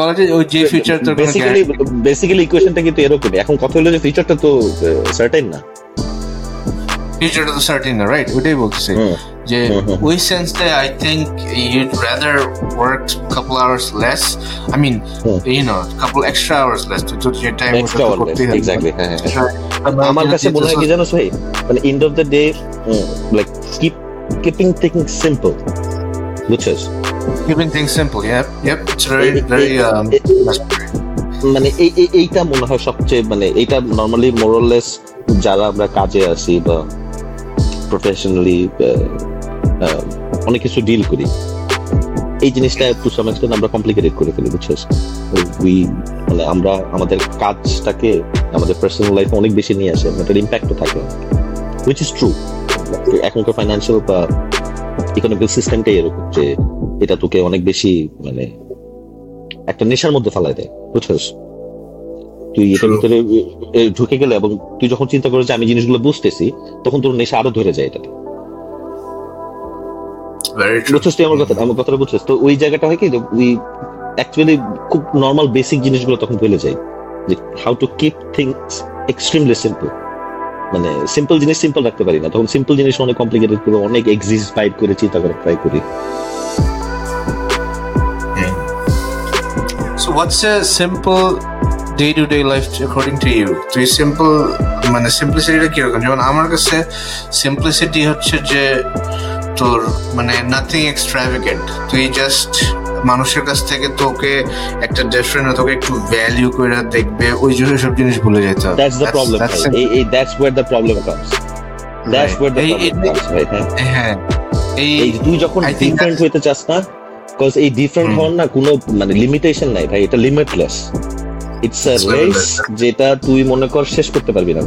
বলা যায় ওই যে ফিউচার তোর বেসিক্যালি বেসিক্যালি ইকুয়েশনটা কিন্তু এরকমই। এখন কথা হলো যে ফিউচারটা তো সার্টেন না। রাইট ওইটাই বলতেছি যে ওই সেন্সে I think you'd rather work couple hours less I mean you know couple extra hours less তো যে টাইম করতে এক্স্যাক্টলি আমার কাছে মনে হয় কি জানো ভাই মানে end of the day like keep keeping things simple বুঝছস keeping things simple yeah yep it's very very মানে এই এইটা মনে হয় সবচেয়ে মানে এইটা নর্মালি মোরাললেস যারা আমরা কাজে আসি বা প্রফেশনালি অনেক কিছু ডিল করি। এই জিনিসটা টু সাম আমরা কমপ্লিকেটেড করে ফেলি বুঝছিস উই মানে আমরা আমাদের কাজটাকে, আমাদের পার্সোনাল লাইফে অনেক বেশি নিয়ে আসে এটার ইম্প্যাক্টও থাকে। উইচ ইজ ট্রু এখনকার ফাইন্যান্সিয়াল বা ইকোনমিক্যাল সিস্টেমটাই এরকম যে এটা তোকে অনেক বেশি মানে একটা নেশার মধ্যে ফেলায় দেয় বুঝছিস তুই এটার ভিতরে ঢুকে গেলে এবং তুই যখন চিন্তা করিস যে আমি জিনিসগুলো বুঝতেছি তখন তোর নেশা আরও ধরে যায় এটাতে। বুঝছিস তুই আমার কথা আমার কথাটা বুঝছিস? তো ওই জায়গাটা হয় কি উই অ্যাকচুয়ালি খুব নর্মাল বেসিক জিনিসগুলো তখন ভুলে যাই যে how to keep things extremely simple মানে সিম্পল জিনিস সিম্পল রাখতে পারি না। তখন সিম্পল জিনিস অনেক কমপ্লিকেটেড করে অনেক এক্সিস্ট ফাইট করে চিন্তা করে ট্রাই করি। So what's a simple day to day life according to you তুই সিম্পল মানে সিম্পলিসিটিটা কীরকম যেমন আমার কাছে সিম্পলিসিটি হচ্ছে যে তোর মানে নাথিং এক্সট্রাভিগেন্ট তুই জাস্ট মানুষের কাছ থেকে তোকে একটা ডিফারেন্ট তোকে একটু ভ্যালিউ করে দেখবে ওই জন্য সব জিনিস ভুলে যেতে হবে। দ্যাটস দ্য প্রবলেম এই that's where the problem comes that's where the problem comes হ্যাঁ। এই তুই যখন ডিফারেন্ট হইতে চাস না বিকজ এই ডিফারেন্ট হওয়ার না কোনো মানে লিমিটেশন নাই ভাই। এটা লিমিটলেস ইটস আ রেস যেটা তুই মনে কর শেষ করতে পারবি না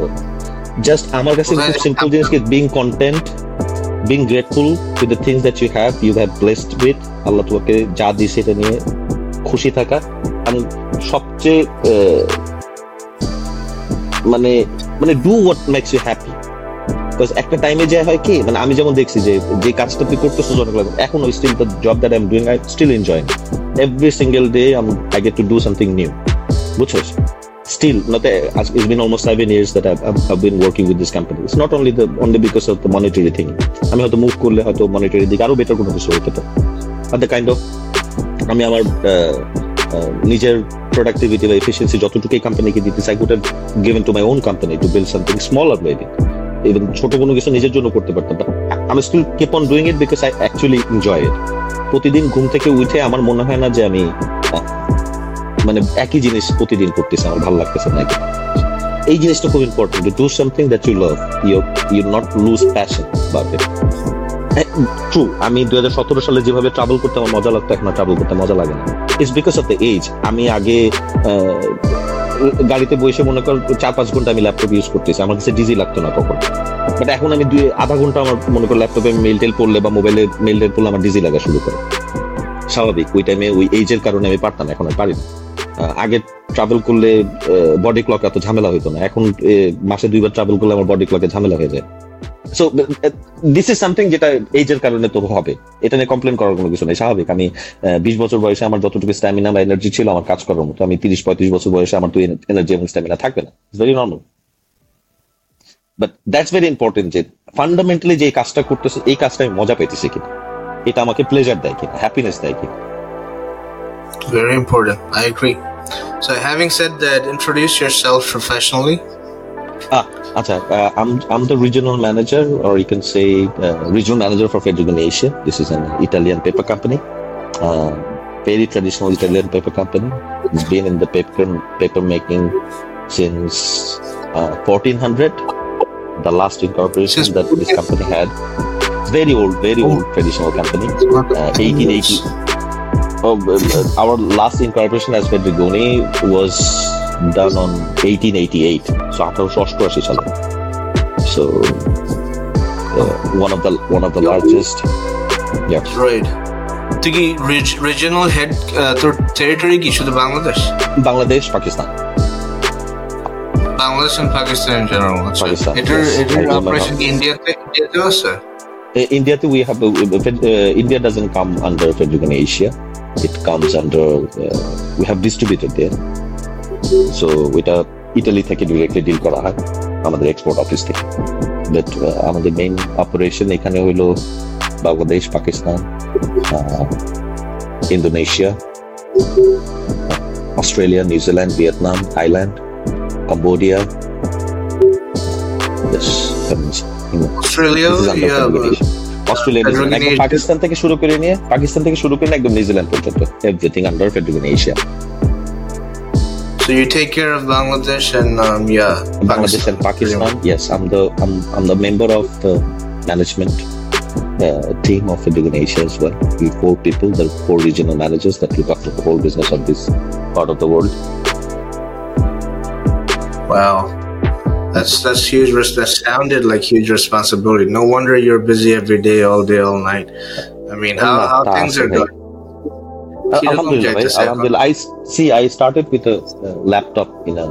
জাস্ট আমার কাছে খুব সিম্পল জিনিস কি? Being content being grateful to the things that you have you have blessed with Allah তোমাকে যা দিয়েছে এটা নিয়ে খুশি থাকা। আমি সবচেয়ে মানে মানে do what makes you happy because একটা টাইমে যে হয় কি? মানে আমি যেমন দেখছি যে যে কাজটা তুই করতেছো অনেক লাগে এখন ওই still the job that I am doing I still enjoying every single day I get to do something new বুঝছস? Still not it's been almost seven years that I've, I've been working with this company. It's not only the only because of the monetary thing. আমি হয়তো move করলে হয়তো monetary দিকে আরও better কোনো কিছু হতে পারে। আর দ্য কাইন্ড অফ আমি আমার নিজের প্রোডাক্টিভিটি বা এফিসিয়েন্সি যতটুকু কোম্পানিকে দিতে চাই could given to my own company to build something smaller maybe even ছোট কোনো কিছু নিজের জন্য করতে পারতাম। আমি still keep on doing it because I actually enjoy it প্রতিদিন ঘুম থেকে উঠে আমার মনে হয় না যে আমি মানে একই জিনিস প্রতিদিন করতেছে আমার, ভালো লাগতেছে না এই জিনিসটা খুব important do something that you love you you not lose passion but true আমি দুই হাজার সালে যেভাবে ট্রাভেল করতে আমার মজা লাগতো, এখন ট্রাভেল করতে মজা লাগে না। It's because of the age আমি আগে গাড়িতে বসে মনে কর চার পাঁচ ঘণ্টা আমি ল্যাপটপ ইউজ করতেছি। আমার কাছে ডিজি লাগতো না তখন। বাট এখন আমি দুই, আধা ঘণ্টা আমার মনে কর ল্যাপটপে মেল টেল পড়লে বা মোবাইলে মেল টেল পড়লে আমার ডিজি লাগা শুরু করে। স্বাভাবিক, ওই টাইমে ওই এজের কারণে আমি পারতাম, এখন আর পারি না। আগে ট্রাভেল করলে বডি ক্লক এত ঝামেলা হইতো না। এখন মাসে দুইবার ট্রাভেল করলে আমার বডি ক্লকে ঝামেলা হয়ে যায়। সো দিস ইজ সামথিং যেটা কারণে তো হবে। এটা নিয়ে কমপ্লেন করার কোনো কিছু নেই, স্বাভাবিক। আমি বিশ বছর বয়সে আমার যতটুকু স্ট্যামিনা বা এনার্জি ছিল, আমার কাজ করার মতো। আমি তিরিশ পঁয়ত্রিশ বছর বয়সে আমার তো এনার্জি এবং স্ট্যামিনা থাকবে না। It's very normal but that's very important যে ফান্ডামেন্টালি যে কাজটা করতেছে, এই কাজটা আমি মজা পেতেছি কিনা। এটা আমাকে প্লেজার দেয় কিনা হ্যাপিনেস দেয় কিনা। Very important. I agree. So, having said that, introduce yourself professionally. Ah, acha, uh, I'm I'm the regional manager, or you can say uh, regional manager for Fedrigan Asia. This is an Italian paper company, uh, very traditional Italian paper company. It's been in the paper paper making since 1400. The last incorporation that this company had. It's very old, very old traditional company. 1880. Oh, uh, our last incorporation as Fedrigoni was done on 1888, so আঠারোশো অষ্টআশি সালে so uh, one of the one of the largest yeah right তুই কি regional head তোর territory কি শুধু Bangladesh Bangladesh Pakistan Bangladesh and Pakistan in general Pakistan, এটার. এটার অপারেশন কি ইন্ডিয়াতে ইন্ডিয়াতে আছে Uh, India too, we have a, uh, India doesn't come under Fedrigoni Asia. It comes under uh, we have distributed there. So এটা Italy থেকে directly deal করা হয় আমাদের এক্সপোর্ট অফিস থেকে বাট আমাদের মেইন অপারেশন এখানে হইল Bangladesh Pakistan Indonesia Australia New Zealand Vietnam Thailand Cambodia Yes, Australia This is under yeah Federal Asia. Australia Federal New Zealand একদম Asia. পাকিস্তান থেকে শুরু করে নিয়ে পাকিস্তান থেকে শুরু করে নিয়ে একদম নিউজিল্যান্ড পর্যন্ত everything under Federal Asia So you take care of Bangladesh and um, yeah, Bangladesh and Pakistan. Yes, I'm the I'm, I'm the member of the management uh, team of Federated Asia as well. We four people, there are four regional managers that look after the whole business of this part of the world. Wow, that's that's huge. res- That sounded like huge responsibility. No wonder you're busy every day, all day, all night. I mean, how, Allah, how task, things are okay. going? Uh, Kilogram Alhamdulillah, jaita right? sai Alhamdulillah. I s- see. I started with a, uh laptop in a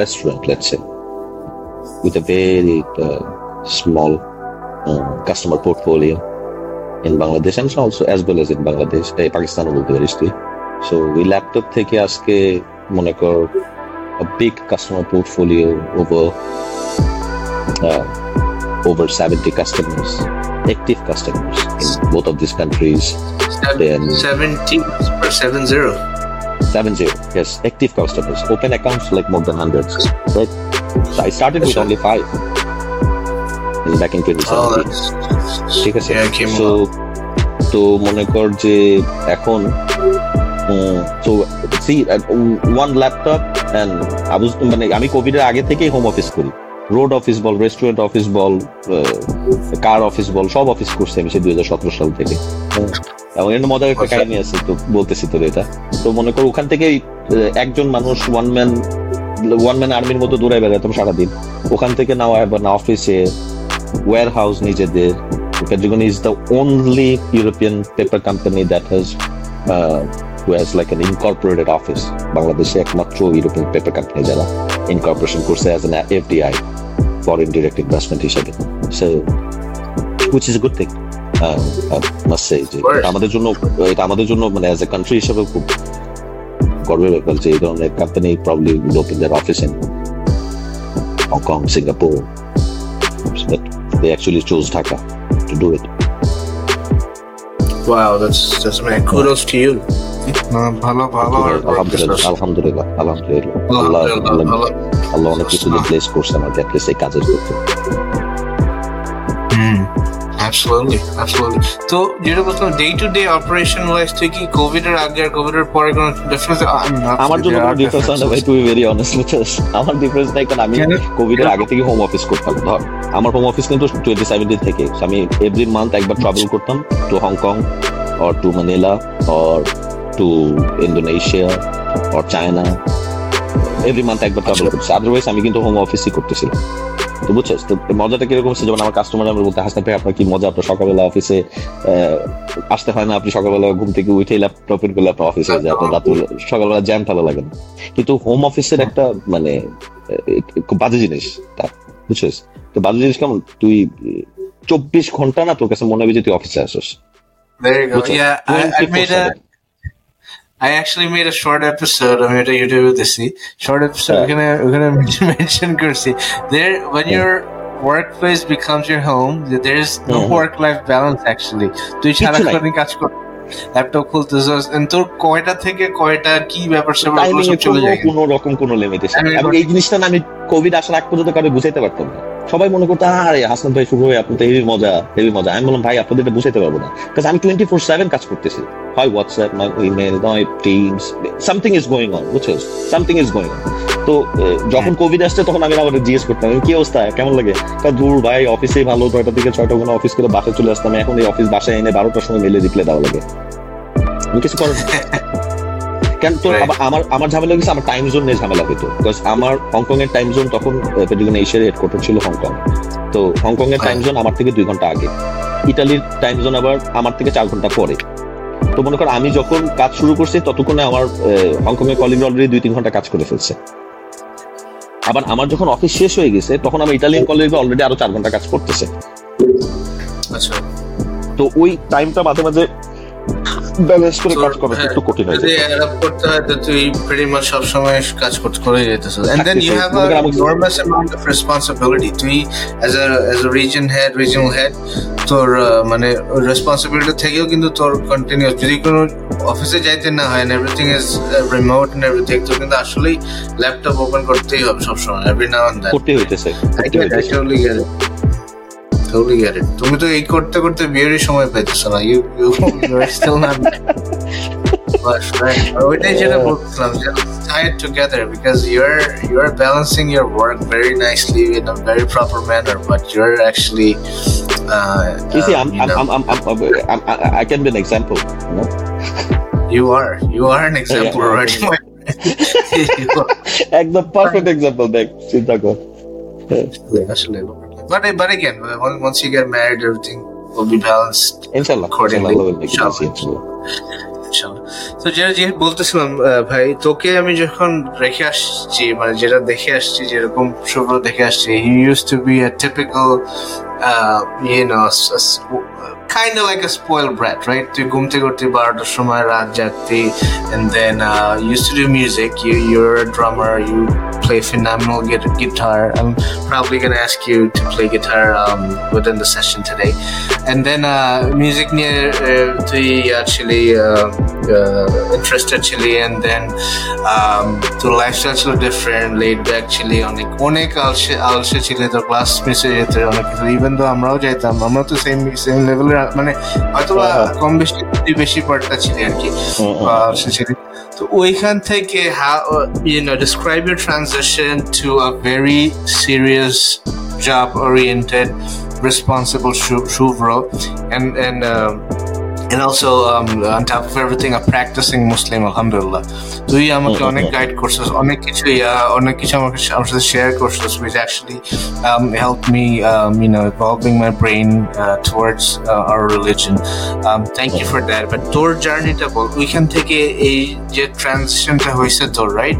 restaurant, let's say, with a very uh, small um, customer portfolio in Bangladesh and also as well as in Bangladesh, eh, Pakistan বলতে পারিস তুই। So ওই laptop থেকে আজকে মনে কর A big customer portfolio over uh, over 70 customers, active customers in both of these countries. Then Seventeen or seven zero. Seven zero. Yes, active customers. Open accounts like more than hundreds. Right. So I started with only five. In back in Oh, 2017. that's ঠিক আছে along. তো মনে কর যে এখন তো C one laptop and মানে আমি কোভিডের আগে থেকেই হোম অফিস করি রোড অফিস বল রেস্টুরেন্ট অফিস বল কার অফিস বল সব অফিস করছি আমি সেই দুই হাজার সতেরো সাল থেকে। এবং এর মজার একটা আচ্ছা। কাহিনী আছে তো বলতেছি তোর এটা তো মনে করো ওখান আহ, একজন মানুষ ওয়ান ম্যান ওয়ান ম্যান আর্মির মতো দৌড়ায় বেড়াতাম সারাদিন ওখান থেকে নেওয়া হয় না অফিসে ওয়ার হাউস নিজেদের is the only European paper company that has uh, who has like an incorporated office. বাংলাদেশে একমাত্র ইউরোপিয়ান পেপার কোম্পানি যারা ইনকর্পোরেশন করছে as an FDI foreign direct investment হিসেবে so which is good thing আমাদের জন্য এটা আমাদের জন্য মানে অ্যাজ এ কান্ট্রি হিসেবে খুব গর্বের ব্যাপার যে এই ধরনের company probably open their office in Hong Kong Singapore but they actually chose Dhaka to do it. Wow, that's that's man. Kudos to you. ভালো ভালো আলহামদুলিল্লাহ আলহামদুলিল্লাহ আলহামদুলিল্লাহ। আল্লাহ আল্লাহ অনেক কিছু করছে আমাকে অ্যাটলিস্ট এই কাজের করতে. তো যেটা বলছিলাম day to day operation wise তুই কি কোভিড এর আগে আর কোভিড এর পরে কোনো ডিফারেন্স আমার জন্য কোনো ডিফারেন্স না ভাই টু ভেরি অনেস্ট বুঝছিস আমার ডিফারেন্স নাই কারণ আমি কোভিড এর আগে থেকে হোম অফিস করতাম ধর। আমার হোম অফিস কিন্তু টোয়েন্টি থেকে। আমি এভরি মান্থ একবার ট্রাভেল করতাম to Hong Kong or to Manila or to Indonesia or China every month একবার ট্রাভেল। করছি আদারওয়াইজ আমি কিন্তু হোম অফিসই করতেছিলাম। তো বুঝছিস? তো মজাটা কীরকম হচ্ছে? যেমন আমার কাস্টমার আমরা বলতে হাসতে ভাই আপনার কি মজা? আপনার সকালবেলা অফিসে আসতে হয় না? আপনি সকালবেলা ঘুম থেকে উঠে ল্যাপটপ এর করলে আপনার অফিসে যায়। আপনার রাত্রে সকালবেলা জ্যাম ভালো লাগে না। কিন্তু হোম অফিসের একটা মানে খুব বাজে জিনিস তা বুঝছিস? তো বাজে জিনিস কেমন? তুই চব্বিশ ঘণ্টা না তোর কাছে মনে হবে যে তুই অফিসে আসিস। There you go. Yeah, I, I made a 24/7 I actually made a short episode আমি এটা ইউটিউবে দেখছি short episode Yeah. ওখানে ওখানে mention করছি there when Yeah. your workplace becomes your home there is no Mhm. work life balance actually তুই। সারাক্ষণই কাজ কর ল্যাপটপ খুলতেছিস তোর কয়টা থেকে কয়টা কি ব্যাপার স্যাপার সব চলে যায় কোনো রকম কোনো লিমিটেশন এবং এই জিনিসটা আমি কোভিড আসার আগ পর্যন্ত কারও বুঝাইতে পারতাম না সবাই মনে করতো আরে হাসান ভাই শুরু হয়ে আপনি তো হেভি মজা হেভি মজা। আমি বললাম ভাই আপনাদের এটা বুঝাইতে পারব না। কারণ আমি টোয়েন্টি ফোর সেভেন কাজ করতেছি। হয় হোয়াটসঅ্যাপ নয় ইমেল নয় Teams something is going on বুঝছিস সামথিং ইজ গোয়িং অন তো যখন কোভিড আসছে তখন আমি আবার জিজ্ঞেস করতাম কি অবস্থা? কেমন লাগে? তা দূর ভাই অফিসে ভালো নয়টা থেকে ছয়টা কোনো অফিস করে বাসায় চলে আসতাম। এখন এই অফিস বাসায় এনে বারোটার সময় মেলে রিপ্লাই দেওয়া লাগে। আমি কিছু করার কেন তো আমার আমার ঝামেলা হয়েছে আমার টাইম জোন নিয়ে ঝামেলা বিকজ আমার হংকং এর টাইম জোন তখন পেডিগন এশিয়ার হেডকোয়ার্টার ছিল হংকং তো হংকং এর টাইম জোন আমার থেকে দুই ঘণ্টা আগে। ইটালির টাইম জোন আবার আমার থেকে চার ঘণ্টা পরে। তো মনে কর আমি যখন কাজ শুরু করছি ততক্ষণে আমার হংকং এর কলিগ অলরেডি দুই তিন ঘণ্টা কাজ করে ফেলছে। আবার আমার যখন অফিস শেষ হয়ে গেছে তখন আমার ইটালিয়ান কলিগ অলরেডি আরও চার ঘণ্টা কাজ করতেছে। আচ্ছা। তো ওই টাইমটা মাঝে মাঝে ব্যালেন্স করে কাজ করা হ্যাঁ, একটু কঠিন হয়ে যদি add করতে হয় তো তুই pretty much সবসময় কাজ করতে করে যেতেছ and then you থাকতেছে। have মনে কর a আমাকে- enormous amount of responsibility তুই as a as a region head regional head তোর মানে রেসপন্সিবিলিটি থেকেও কিন্তু তোর কন্টিনিউস যদি কোনো অফিসে যাইতে না হয় everything is remote and everything তো কিন্তু আসলেই ল্যাপটপ ওপেন করতেই হবে সবসময় এভরি নাও এন্ড করতে হইতেছে করতে get, I হইতেছে। totally get it. Totally get it. তুমি তো এই করতে করতে বিয়েরই সময় পাইতেছো না you you you are still not ওইটাই যেটা বলছিলাম যে tied together because you're you're balancing your work very nicely in a very proper manner but you're actually uh, You see, uh, I'm, you I'm, know, I'm, I'm, I'm, I'm, I, I can be an example. You know? you are you are an example yeah, right You are. একদম perfect example দেখ চিন্তা কর আসলে but but again once once you get married everything will be balanced Inshallah. Accordingly. Inshallah. Inshallah. ইনশাল্লাহ। তো যেটা যে বলতেছিলাম ভাই তোকে আমি যখন রেখে আসছি মানে যেটা দেখে আসছি যেরকম শুভ্র দেখে আসছি he use to be a typical you know kind like a spoil brat right তুই ঘুম থেকে উঠতি বারোটার সময় রাত Jagati and then uh, you used to do music you you're a drummer you play phenomenal gu- guitar i'm probably going to ask you to play guitar um, within the session today and then uh, music near uh, to actually uh, uh, interested chili and then um, to lifestyle ছিল different laid back chili অনেক অনেক আলসে আলসে ছিল তো class মিসে যেত অনেক কিছু even তো আমরাও যাইতাম আমরা তো সেম সেম লেভেলের মানে হয়তো হ্যাঁ, কম বেশি বেশি পার্টটা ছিল আর কি ছিল তো ওইখান থেকে you know describe your transition to a very serious job oriented responsible shu- shuvro and and um, and also um, on top of everything a practicing muslim alhamdulillah তুই আমাকে হুম, অনেক হুম। গাইড করছিস অনেক কিছু অনেক কিছু আমাকে আমার সাথে শেয়ার করছিস which actually um, helped me um, you know evolving my brain uh, towards uh, our religion um, thank you for that but তোর জার্নিটা বল ওইখান থেকে এই যে ট্রানজিশনটা হয়েছে তোর right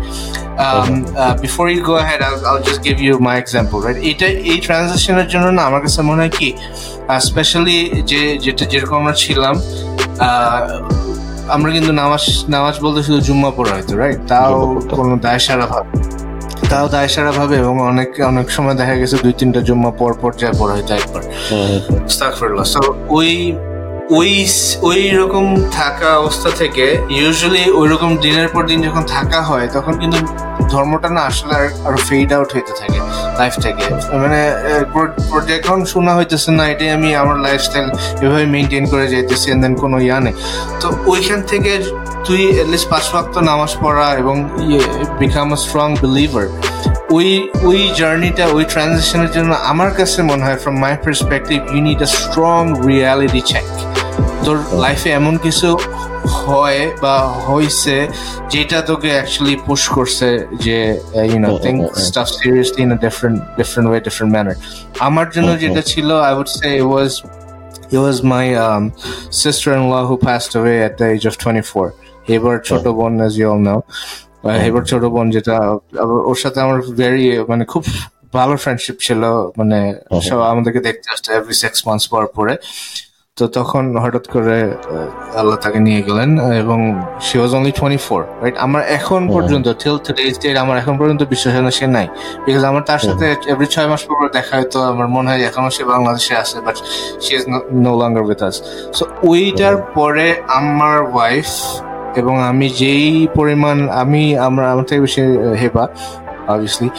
um, uh, before you go ahead I'll, I'll just give you my example right এটা এই ট্রানজিশনের জন্য না আমার কাছে মনে হয় কি স্পেশালি যে যেটা যেরকম আমরা ছিলাম আহ, আমরা কিন্তু নামাজ নামাজ বলতে শুধু জুম্মা পড়া হয়তো রাইট তাও কোনো দায় সারা ভাবে তাও দায় সারা ভাবে এবং অনেক অনেক সময় দেখা গেছে দুই তিনটা জুম্মা পর পর যায় পড়া হয়তো একবার। ওই ওই ওই রকম থাকা অবস্থা থেকে ইউজুয়ালি ওই রকম দিনের পর দিন যখন থাকা হয় তখন কিন্তু ধর্মটা না আসলে আর- আরও ফেড আউট হইতে থাকে। লাইফ থেকে। মানে যখন শোনা হইতেছে না এটাই আমি আমার লাইফস্টাইল এভাবে মেনটেন করে যাইতেছি দেন কোনো ইয়া নেই। তো ওইখান থেকে তুই এটলিস্ট পাঁচ ওয়াক্ত নামাজ পড়া এবং ইয়ে, বিকাম আ স্ট্রং বিলিভার ওই ওই জার্নিটা ওই ট্রানজিশনের জন্য আমার কাছে মনে হয় from my perspective you need a strong reality check তোর লাইফে এমন কিছু হয় বা হইছে যেটা তোকে অ্যাকচুয়ালি পুশ করছে যে you know think. Stuff seriously in a different different way different manner আমার জন্য হুম। যেটা ছিল I would say it was It was my sister sister-in-law who passed away at the age of 24. এবার ছোট বোন as ইউ অল know. এবার ছোট বোন যেটা ওর সাথে আমার ভেরি মানে খুব ভালো ফ্রেন্ডশিপ ছিল মানে সব আমাদেরকে দেখতে আসতো এভরি সিক্স মান্থস পর পরে তো তখন হঠাৎ করে আল্লাহ তাকে নিয়ে গেলেন এবং she was only twenty four right আমার এখন। পর্যন্ত টিল টুডেজ ডেট আমার এখন পর্যন্ত বিশ্বাস হয় না সে নাই। বিকজ আমার তার সাথে এভরি ছয় মাস পর দেখা হয়তো আমার মনে হয় এখনও সে বাংলাদেশে আছে but she is no longer with us so ওইটার পরে আমার ওয়াইফ এবং আমি যেই পরিমাণ আমি আমরা আমার থেকে বেশি হেবা অবভিয়াসলি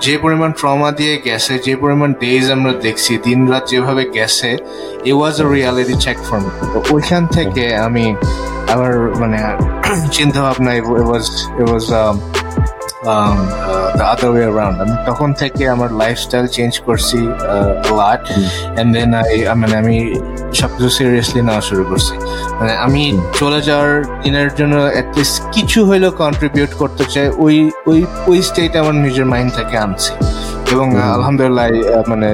যে পরিমাণ ট্রমা দিয়ে গেছে যে পরিমাণ ডেজ আমরা দেখছি দিন রাত যেভাবে গেছে a was a reality check me. তো ওইখান থেকে আমি আমার মানে চিন্তা ভাবনা was um, the other way around আমি তখন থেকে আমার লাইফস্টাইল চেঞ্জ করছি লাট অ্যান্ড দেন আই মানে আমি সবকিছু সিরিয়াসলি নেওয়া শুরু করছি। মানে আমি চলে যাওয়ার দিনের জন্য অ্যাটলিস্ট কিছু হইলেও কন্ট্রিবিউট করতে চাই ওই ওই ওই স্টেট আমার নিজের মাইন্ড থেকে আনছি। এবং আলহামদুলিল্লাহ মানে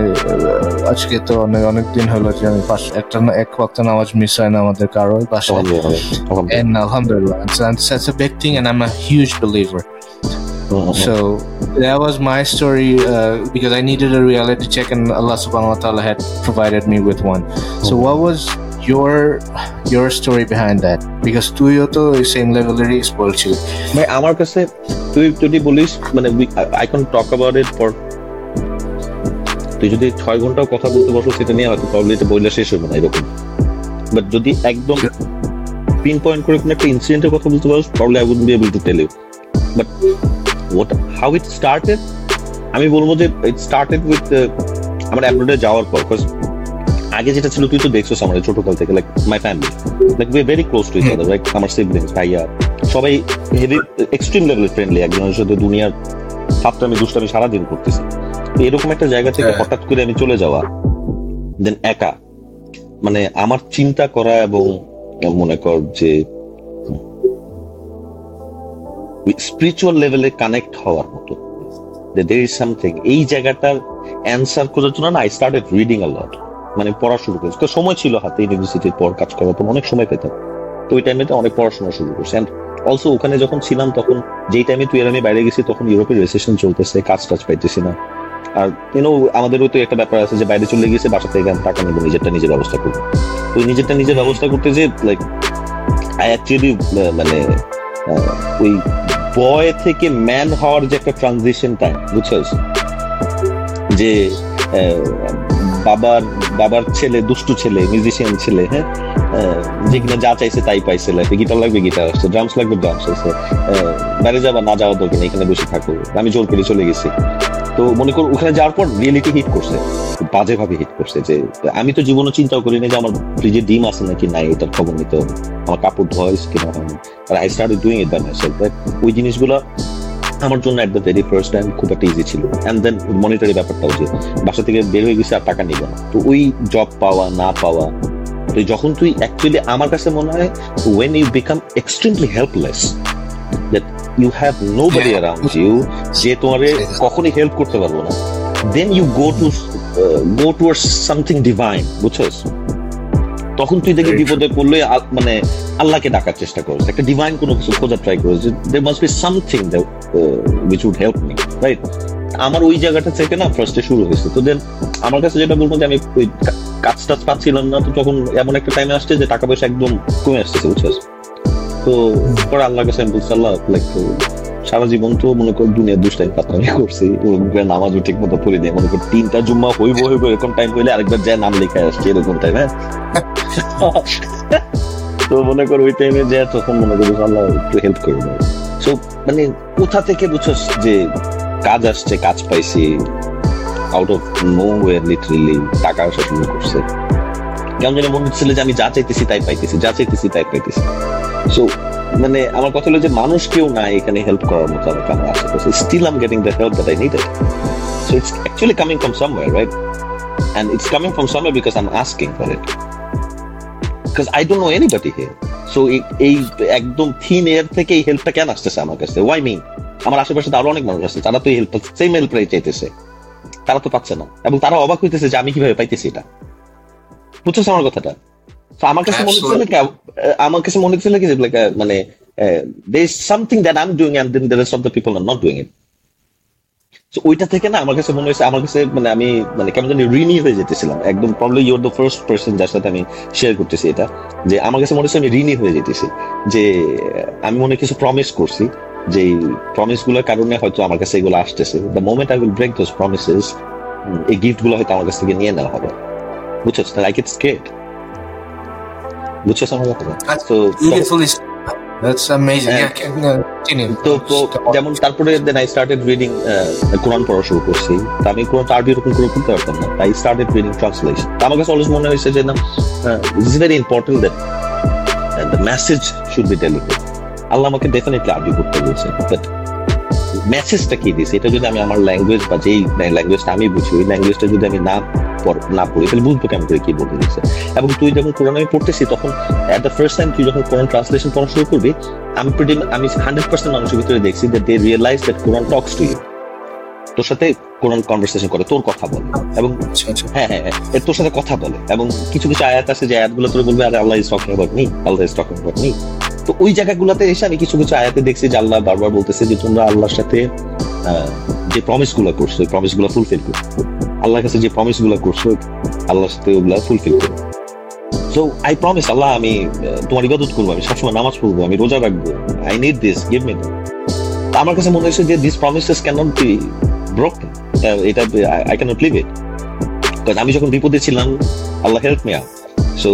আজকে তো অনেক অনেক দিন হলো যে আমি পাঁচ একটা এক ওয়াক্ত নামাজ মিস হয় না আমাদের কারও বাসায়। and alhamdulillah it's, it's a big thing and i'm a huge believer so that was my story uh, because i needed a reality check and allah subhanahu wa ta'ala had provided me with one. Mm-hmm. so what was your your story behind that? Because তুইও তো same লেভেলেরই sport ছিল। ভাই আমার কাছে তুই যদি বলিস মানে I can talk about it for তুই যদি ছয় ঘন্টাও কথা বলতে বসো সেটা নিয়ে হয়তো প্রবলি এটা বইলে শেষ হবে না এরকম। বাট যদি একদম পিন পয়েন্ট করে কোনো একটা ইনসিডেন্টের কথা বলতে পারো probably I would be able to tell you but what how it started আমি বলব যে ইট স্টার্টেড উইথ আমার অ্যাব্রোডে যাওয়ার পর বিকজ আগে যেটা ছিল তুই তো দেখছ আমার ছোটকাল থেকে like my family like we very close to each other like আমার সিবলিংস ভাইয়া সবাই হেভি এক্সট্রিম লেভেল ফ্রেন্ডলি একজনের সাথে দুনিয়ার সাতটামি দুষ্টামি সারাদিন করতেছি। এরকম একটা জায়গা থেকে হ্যাঁ। হঠাৎ করে আমি চলে যাওয়া দেন একা মানে আমার চিন্তা করা এবং মনে কর যে স্পিরিচুয়াল লেভেলে কানেক্ট হওয়ার মতো। দের ইজ সামথিং এই জায়গাটার অ্যান্সার করার জন্য না I started reading a lot মানে পড়া শুরু করেছি। তো সময় ছিল হাতে ইউনিভার্সিটির পর কাজ করার পর অনেক সময় পেতাম। তো ওই টাইমে অনেক পড়াশোনা শুরু করছি। অ্যান্ড অলসো ওখানে যখন ছিলাম, তখন যেই টাইমে তুই আমি বাইরে গেছি, তখন ইউরোপের রেসেশন চলতেছে, কাজ টাজ পাইতেছি না। আর ইউনো আমাদেরও তো একটা ব্যাপার আছে যে বাইরে চলে গেছে বাসা থেকে টাকা নেব, নিজেরটা নিজের ব্যবস্থা করব। তো নিজেরটা নিজের ব্যবস্থা করতে যে লাইক আই অ্যাকচুয়ালি মানে ওই বয় থেকে ম্যান হওয়ার যে একটা ট্রানজিশন টাইম, বুঝছিস? যে বাবার বাবার ছেলে, দুষ্টু ছেলে মিউজিশিয়ান ছেলে হ্যাঁ? যে কিনা যা চাইছে তাই পাইছে লাইফে গিটার লাগবে গিটার আসছে ড্রামস লাগবে ড্রামস আসছে। বাইরে যাবা, না যাওয়া দরকার এখানে বসে থাকো। আমি জোর করে চলে গেছি। তো মনে কর ওখানে যাওয়ার পর রিয়েলিটি হিট করছে বাজে ভাবে হিট করছে যে, আমি তো জীবনে চিন্তাও করিনি যে আমার ফ্রিজে ডিম আছে নাকি নাই, এটার খবর নিতে হবে। আমার কাপড় ধোয়া হয়েছে কিনা হয়নি। I start doing it by myself ওই জিনিসগুলো আমার জন্য at the very first time খুব একটা ইজি ছিল। অ্যান্ড দেন মনিটারি ব্যাপারটাও যে, বাসা থেকে বের হয়ে গেছে আর টাকা নিব না। তো ওই জব পাওয়া, না পাওয়া, তো যখন তুই অ্যাকচুয়ালি আমার কাছে মনে হয় when you become extremely helpless that you have nobody around you যে তোমার কখনই হেল্প করতে পারব না। Then you go to go towards something divine বুঝছস? তখন তুই দেখি বিপদে পড়লে মানে আল্লাহকে ডাকার চেষ্টা করছ একটা ডিভাইন কোনো কিছু খোঁজার ট্রাই করছ there must be something which would help me right আমার ওই জায়গাটা থেকে না ফার্স্টে শুরু হয়েছে। তো দেন আমার কাছে যেটা বলব যে আমি ওই কাজ টাজ পাচ্ছিলাম না তো তখন এমন একটা টাইমে আসছে যে টাকা পয়সা একদম কমে আসতেছে বুঝছিস? তো পরে লাইক সারা জীবন তো মনে করছি নামাজও ঠিক মতো দেয় মনে তিনটা জুম্মা হইব হইব এরকম টাইম হইলে আরেকবার যায় নাম লেখা আসছে এরকম টাইম হ্যাঁ? তো মনে ওই টাইমে যে তখন মনে আল্লাহ একটু হেল্প সো মানে কোথা থেকে বুঝছস যে কাজ আসছে, কাজ পাইছি out of no way literally টাকা আসা শুরু করছে। কেমন জানি মনে হচ্ছিল যে আমি যা চাইতেছি তাই পাইতেছি, যা চাইতেছি তাই পাইতেছি। সো মানে আমার কথা হলো যে মানুষ কেউ এখানে হেল্প করার মতো আমাকে আমার আশেপাশে still I'm getting the help that I so it's actually coming from somewhere right and it's coming from somewhere because I am asking for it because I don't know anybody here so এই একদম thin air থেকে এই হেল্পটা কেন আসতেছে আমার কাছে? Y মিন আমার আশেপাশে তো আরও অনেক মানুষ আছে, তারা তো হেল্প সেম চাইতেছে। তারা তো পাচ্ছে না। এবং তারা অবাক হইতেছে যে আমি কীভাবে পাইতেছি এটা। বুঝছ আমার কথাটা? আমার কাছে মনে হচ্ছিল আমার কাছে মনে হচ্ছিল কি লাইক মানে তো ওইটা থেকে না আমার কাছে মনে হয়েছে আমার কাছে মানে আমি মানে কেমন জানি ঋণী হয়ে যেতেছিলাম। একদম probably you're the first person যার সাথে আমি শেয়ার করতেছি এটা যে আমার কাছে মনে হচ্ছে আমি ঋণী হয়ে যেতেছি। যে আমি মনে কিছু প্রমিস করছি যে প্রমিসগুলোর কারণে হয়তো আমার কাছে এগুলো আসতেছে। The moment I will break those promises এই গিফটগুলো হয়তো আমার কাছ থেকে নিয়ে নেওয়া হবে। বুঝছ? লাইক ইটস স্কেট তো That's amazing. Yeah, continue. তো যেমন তারপরে then I started reading Quran পড়া শুরু করছি। তা আমি কোরআন আরবি এরকম করে পড়তে পারতাম না। তাই স্টার্টেড রিডিং ট্রান্সলেশন আমার কাছে অলওয়েজ মনে হয়েছে যে না it's very important that the message should be delivered Allah আমাকে ডেফিনেটলি আরবি পড়তে বলছে বাট মেসেজটা কি দিছে? এটা যদি আমি আমার ল্যাঙ্গুয়েজ বা যেই ল্যাঙ্গুয়েজটা আমি বুঝি ওই ল্যাঙ্গুয়েজটা যদি আমি না না পড়ি তাহলে বুঝব কেমন করে কি বলতে দিচ্ছে এবং তুই যখন কোরআন আমি পড়তেছি তখন এট দ্য ফার্স্ট টাইম তুই যখন কোরআন ট্রান্সলেশন পড়া শুরু করবি আমি প্রিটি আমি হান্ড্রেড পার্সেন্ট মানুষের ভিতরে দেখছি that they realize that Quran talks to you তোর সাথে কোরআন কনভারসেশন করে তোর কথা বলে। এবং আচ্ছা, আচ্ছা। হ্যাঁ হ্যাঁ হ্যাঁ তোর সাথে কথা বলে। এবং কিছু কিছু আয়াত আছে যে আয়াতগুলো তোর বলবে আরে Allah is talking about me Allah is talking about me তো ওই জায়গাগুলোতে এসে আমি কিছু কিছু আয়াতে দেখছি যে আল্লাহ বারবার বলতেছে যে তোমরা আল্লাহর সাথে যে প্রমিসগুলো করছ ওই প্রমিসগুলো ফুলফিল করো। আল্লাহর কাছে যে প্রমিসগুলো করছ, আল্লাহর সাথে ওগুলা ফুলফিল করো। আই প্রমিস আল্লাহ আমি তোমার ইবাদত করব, আমি সবসময় নামাজ পড়ব, আমি রোজা রাখব I need this give me আমার কাছে মনে হয়েছে যে this promises can not be broken এটা I can not leave it আমি যখন বিপদে ছিলাম, Allah help me out so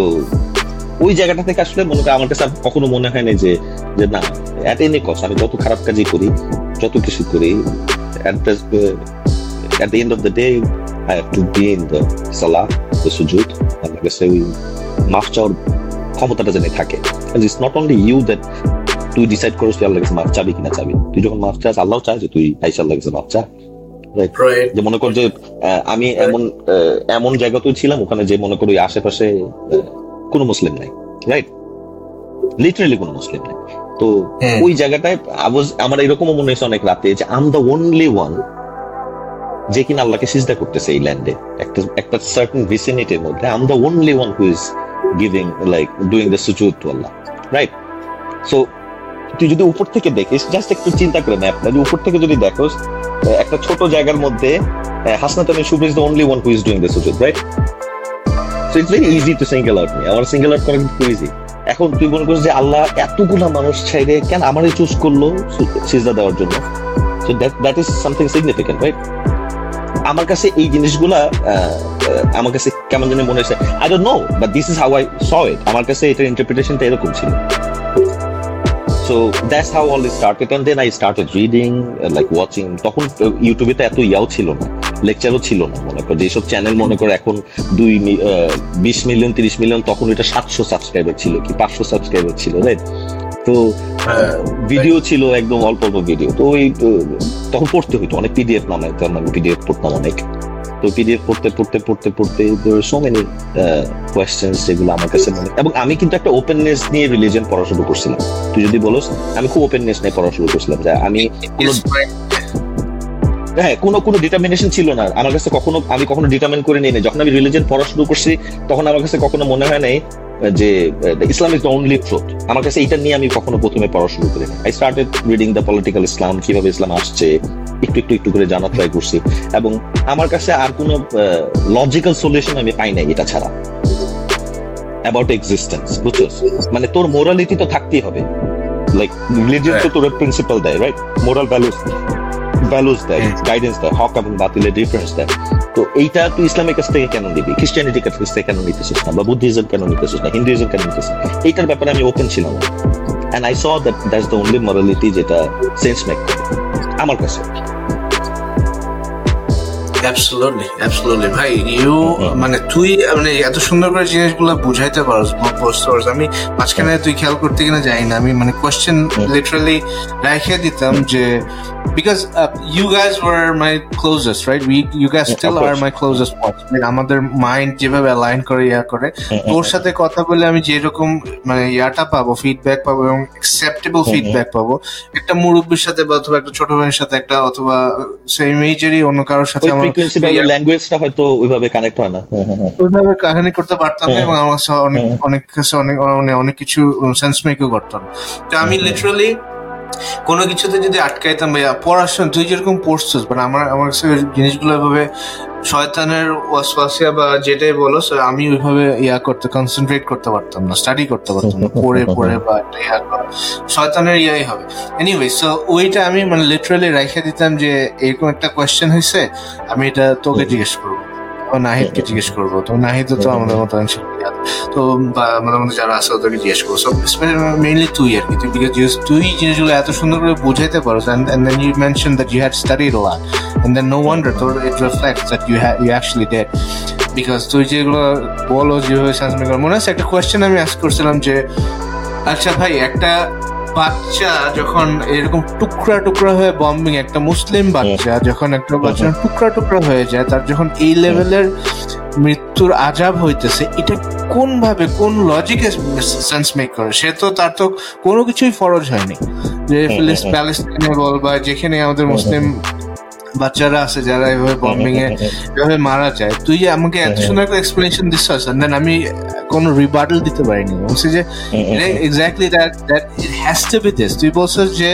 ওই জায়গাটা থেকে আসলে মনে আমার কাছে কখনো মনে হয় না যে যে না এত এনে কষ্ট আমি যত খারাপ কাজই করি যত কিছু করি end of the day I have to be in the salah the sujud and like I মাফ চাওয়ার ক্ষমতাটা যেন থাকে। It's not only you that তুই ডিসাইড করিস তুই আল্লাহ কাছে মাফ চাবি কিনা চাবি তুই যখন মাফ চাস আল্লাহ চায় যে তুই আইসা আল্লাহ কাছে মাফ চা। যে মনে কর যে আমি এমন এমন জায়গাতেও ছিলাম ওখানে যে মনে করি আশেপাশে কোনো মুসলিম নাই রাইট লিটারেলি কোনো মুসলিম নাই। তো হ্যাঁ। ওই জায়গাটায় আমার এরকমও মনে হয়েছে অনেক রাতে যে আম দ্য ওনলি ওয়ান যে কিনা আল্লাহকে সিজদা করতেছে এই ল্যান্ডে একটা একটা সার্টেন ভিসিনিটির মধ্যে I'm the only one who is giving like doing the সুজুদ to Allah right so তুই যদি উপর থেকে দেখিস জাস্ট একটু চিন্তা করে ম্যাপটা যে উপর থেকে যদি দেখোস একটা ছোট জায়গার মধ্যে হাসনাত আমি শুভ is the only one who is doing the সুজুদ right so it's very easy to single out me আমার সিঙ্গেল আউট করা কিন্তু ইজি এখন তুই মনে করিস যে আল্লাহ এতগুলা মানুষ ছাইরে কেন আমারই চুজ করল সিজদা দেওয়ার জন্য? So that that is something significant right আমার কাছে এই জিনিসগুলা আমার কাছে কেমন জানি মনে হয়েছে। I don't know but this is how I saw it আমার কাছে এটার ইন্টারপ্রিটেশনটা এরকম ছিল। So that's how all started and then I started reading like watching তখন ইউটিউবে তো এত ইয়াও ছিল না। লেকচারও ছিল না। মনে করো যেসব চ্যানেল মনে করো এখন দুই বিশ মিলিয়ন তিরিশ মিলিয়ন তখন এটা সাতশো সাবস্ক্রাইবার ছিল কি, পাঁচশো সাবস্ক্রাইবার ছিল রাইট তো ভিডিও ছিল একদম অল্প অল্প ভিডিও তো ওই তখন পড়তে হইতো, অনেক পিডিএফ নামে আমি পিডিএফ পড়তাম অনেক। তো পিডিএফ পড়তে পড়তে পড়তে পড়তে সো মেনি কোয়েশ্চেন্স যেগুলো আমার কাছে মনে এবং আমি কিন্তু একটা ওপেননেস নিয়ে রিলিজন পড়া শুরু করছিলাম। তুই যদি বলোস, আমি খুব ওপেননেস নিয়ে পড়া শুরু করছিলাম যে আমি হ্যাঁ কোনো কোনো ডিটারমিনেশন ছিল না। আমার কাছে কখনো আমি কখনো ডিটারমিন করে নিই যখন আমি রিলিজন পড়া শুরু করছি তখন আমার কাছে কখনো মনে হয় নাই যে Islam is the only truth আমার কাছে এটা নিয়ে আমি কখনো প্রথমে পড়া শুরু করি I started reading the political Islam কীভাবে ইসলাম আসছে একটু একটু একটু করে জানার ট্রাই করছি। এবং আমার কাছে আর কোনো লজিক্যাল সলিউশন আমি পাই নাই এটা ছাড়া। অ্যাবাউট এক্সিস্টেন্স বুঝছ? মানে তোর মোরালিটি তো থাকতেই হবে। লাইক রিলিজিয়ন তো তোর প্রিন্সিপাল দেয় রাইট মোরাল ভ্যালুস ভ্যালুস দেয় গাইডেন্স দেয় হক এবং বাতিলের ডিফারেন্স দেয়। তো এইটা তুই ইসলামের কাছ থেকে কেন দিবি খ্রিস্টানিটির কাছ থেকে কেন নিতেছিস না? বা বুদ্ধিজম কেন নিতেছিস না? হিন্দুইজম কেন নিতেছিস এইটার ব্যাপারে আমি ওপেন ছিলাম। And I saw that that's the only morality যেটা সেন্স মেক আমার কাছে। অ্যাবসলুটলি অ্যাবসলুটলি ভাই ইউ মানে তুই মানে এত সুন্দর করে জিনিসগুলো বুঝাইতে পারস পোস্ট আমি মাঝখানে তুই খেয়াল করতে কিনা যাই না আমি মানে কোয়েশ্চেন লিটারালি রেখে দিতাম যে because you guys were my closest right we you guys still are my closest watch আমাদের মাইন্ড যেভাবে অ্যালাইন করে ইয়া করে তোর সাথে কথা বলে আমি যেরকম মানে ইয়াটা পাবো ফিডব্যাক পাবো এবং অ্যাকসেপ্টেবল ফিডব্যাক পাবো। একটা মুরব্বীর সাথে বা অথবা একটা ছোট ভাইয়ের সাথে একটা অথবা সেম এইজেরই অন্য কারোর সাথে আমার ল্যাঙ্গুয়েজটা হয়তো ওইভাবে কানেক্ট হয় না। ওইভাবে কাহিনী করতে পারতাম এবং আমার অনেক অনেক অনেক অনেক কিছু সেন্স মেকও করতাম। তো আমি লিটারালি কোনো কিছুতে যদি আটকাইতাম ভাইয়া পড়াশোনা তুই যেরকম পড়ছিস বাট আমার আমার কাছে জিনিসগুলো এভাবে শয়তানের ওয়াসওয়াসিয়া বা যেটাই বলো আমি ওইভাবে ইয়া করতে কনসেন্ট্রেট করতে পারতাম না স্টাডি করতে পারতাম না পড়ে পড়ে বা একটা ইয়া করা। শয়তানের ইয়াই হবে। এনিওয়ে সো ওইটা আমি মানে লিটারালি রেখে দিতাম যে এরকম একটা কোয়েশ্চেন হয়েছে আমি এটা তোকে জিজ্ঞেস করব। নাহিদকে জিজ্ঞেস করব। তো নাহিদ তো আমাদের মতো তো আমাদের মধ্যে যারা আছে ওদেরকে জিজ্ঞেস করব। সব মেইনলি তুই আর কি। তুই বিকজ তুই জিনিসগুলো এত সুন্দর করে বুঝাইতে পারো then you mentioned that you had studied a lot. And then no wonder তোর it reflects that you had you actually did. Because তুই যেগুলো বলো, যেভাবে সায়েন্স মনে আছে? একটা কোয়েশ্চেন আমি আস করছিলাম যে আচ্ছা ভাই, একটা বাচ্চা যখন এরকম টুকরা টুকরা হয়ে বম্বিং একটা মুসলিম বাচ্চা যখন একটা বাচ্চা টুকরা টুকরা হয়ে যায় তার যখন এই লেভেলের মৃত্যুর আজাব হইতেছে এটা কোন ভাবে কোন লজিকে সেন্স মেক করে? সে তো তার তো কোনো কিছুই ফরজ হয়নি। যে প্যালেস্টাইনে বল বা যেখানে আমাদের মুসলিম বাচ্চারা আছে যারা এভাবে বম্বিং এ এভাবে মারা যায়। তুই আমাকে এত সুন্দর একটা এক্সপ্লেনেশন দিচ্ছিস দেন আমি কোনো রিবার্টাল দিতে পারিনি। বলছি যে exactly that that it has to be this তুই বলছিস যে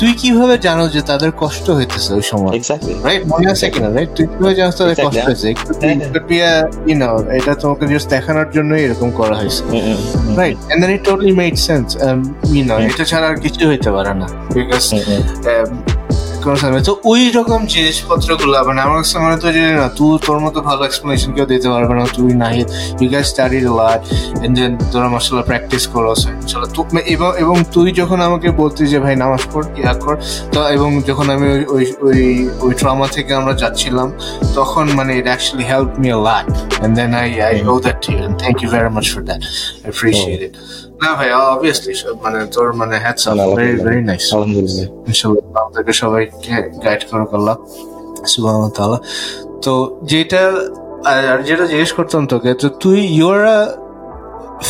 তুই কীভাবে জানো যে তাদের কষ্ট হইতেছে ওই সময়? রাইট মনে আছে কিনা? রাইট তুই কীভাবে জানো তাদের কষ্ট হয়েছে ইউ নো এটা তোমাকে জাস্ট দেখানোর জন্যই এরকম করা হয়েছে। Right and then it totally made sense you know এটা ছাড়া আর কিছু হইতে পারে না। বিকজ কোনো তো ওই রকম জিনিসপত্রগুলো মানে আমার কাছে মনে যে না তুই তোর মতো ভালো এক্সপ্লেনেশন কেউ দিতে পারবে না তুই Nahid you guys study lot and then তোরা মাসাল্লাহ প্র্যাকটিস করো এবং এবং তুই যখন আমাকে বলতি যে ভাই নামাজ পড় ইয়া কর? তো এবং যখন আমি ওই ওই ওই ট্রমা থেকে আমরা যাচ্ছিলাম তখন মানে it actually help me a lot and then I I owe that to and thank you very much for that I appreciate it না ভাই অবভিয়াসলি মানে তোর মানে hats off very very nice আলহামদুলিল্লাহ। ইনশাআল্লাহ আমাদেরকে সবাইকে গাইড করুক আল্লাহ সুবহানাহু ওয়া তো যেটা আর যেটা জিজ্ঞেস করতাম তোকে তো তুই you're a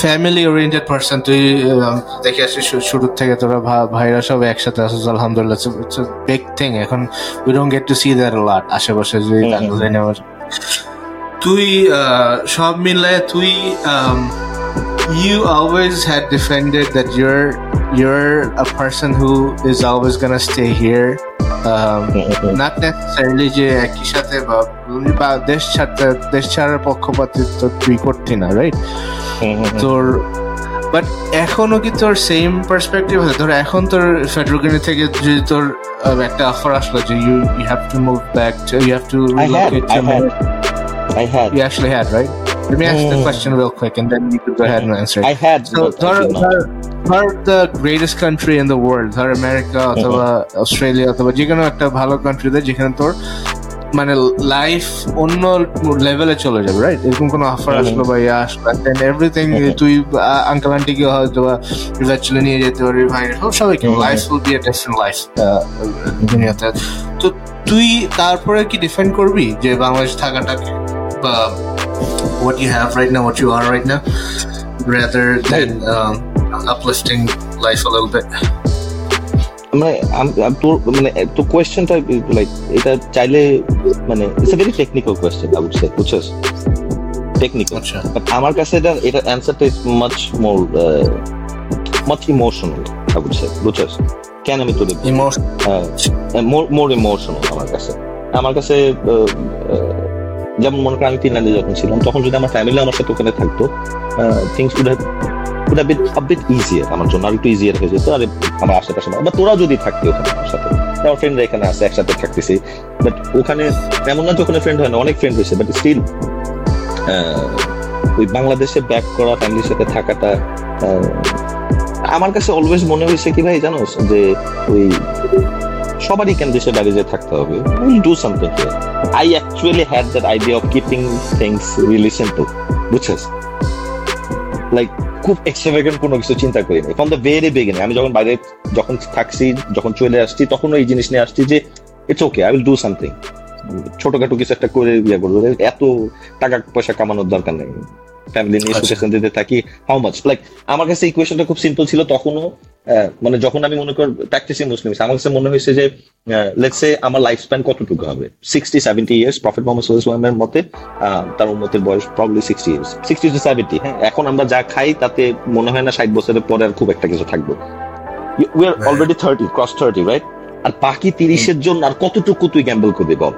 family oriented person তুই দেখে আসিস শুরু থেকে তোরা ভাইরা সব একসাথে আসিস আলহামদুলিল্লাহ ইটস বিগ থিং এখন we don't get to see that lot আশেপাশে যদি নেওয়ার। তুই সব মিলায় তুই you always had defended that you're you're a person who is always gonna stay here um, not necessarily যে একই সাথে বা দেশ ছাড়তে দেশ ছাড়ার পক্ষপাতিত্ব তুই করতি না রাইট তোর বাট এখনও কি তোর সেম পার্সপেক্টিভ আছে তোর এখন তোর ফেডারেল থেকে যদি তোর একটা অফার আসলো যে you you have to move back you have to relocate. I had. You actually had, right? Let me ask the question real quick, and then you could go ahead and answer. I had. So, ধর ধর the greatest country in the world, ধর America অথবা Australia অথবা যে কোনো একটা ভালো কান্ট্রিতে যেখানে তোর মানে লাইফ অন্য লেভেলে চলে যাবে রাইট এরকম কোনো অফার আসলো বা ইয়ে আসলো দেন এভরিথিং তুই আঙ্কেল আন্টিকে হয়তো বা রিভার্চুয়ালি নিয়ে যেতে পারবি ভাই সবাইকে life will be a different life দুনিয়াতে। তো তুই তারপরে কি ডিফেন্ড করবি? যে বাংলাদেশ থাকাটাকে বা what you have right now, what you are right now, rather than um, uplifting life a little bit. মানে তোর মানে তোর কোয়েশ্চেনটা লাইক এটা চাইলে মানে it's a very technical question I would say বুঝছস টেকনিক্যাল আচ্ছা বাট আমার কাছে এটা এটা অ্যান্সারটা is much more much emotional I would say বুঝছস কেন আমি তোর Emotion. মোর মোর ইমোশনাল আমার কাছে আমার কাছে যেমন মনে করেন আমি ফিনল্যান্ডে যখন ছিলাম, তখন যদি আমার ফ্যামিলি আমার সাথে ওখানে থাকতো things would would have been a bit easier আমার জন্য, আর একটু ইজিয়ার হয়ে যেত, আর আমার আশেপাশে বা তোরা যদি থাকতে ওখানে আমার সাথে। আমার ফ্রেন্ডরা এখানে আছে, একসাথে থাকতেছি। বাট ওখানে এমন না যে ওখানে ফ্রেন্ড হয় না, অনেক ফ্রেন্ড হয়েছে বাট স্টিল ওই বাংলাদেশে ব্যাক করা ফ্যামিলির সাথে থাকাটা আমার কাছে অলওয়েজ মনে হয়েছে কি ভাই জানো যে ওই সবারই কেন দেশে বাইরে যে থাকতে হবে? Will do something I actually had that idea of keeping things really simple বুঝছিস? লাইক খুব এক্সট্রাভেগেন্ট কোনো কিছু চিন্তা করিনি ফ্রম দ্য ভেরি বিগিনিং আমি যখন বাইরে যখন থাকছি, যখন চলে আসছি তখন এই জিনিস নিয়ে আসছি যে it's okay I will do something ছোটখাটো কিছু একটা করে ইয়ে করব। এত টাকা পয়সা কামানোর দরকার নেই। ফ্যামিলি নিয়ে সুখে শান্তিতে থাকি হাউ মাচ লাইক আমার কাছে এই কোয়েশনটা খুব সিম্পল ছিল তখনও মানে যখন আমি মনে কর প্র্যাকটিসিং মুসলিম আমার কাছে মনে হয়েছে যে লেটস সে আমার লাইফ স্প্যান কতটুকু হবে? Sixty seventy years prophet Muhammad মতে তার উন্মতের বয়স probably sixty years sixty to seventy হ্যাঁ এখন আমরা যা খাই তাতে মনে হয় না ষাট বছরের পরে আর খুব একটা কিছু থাকবে। We are already thirty cross thirty right আর বাকি তিরিশের জন্য আর কতটুকু তুই গ্যাম্বল করবি বল?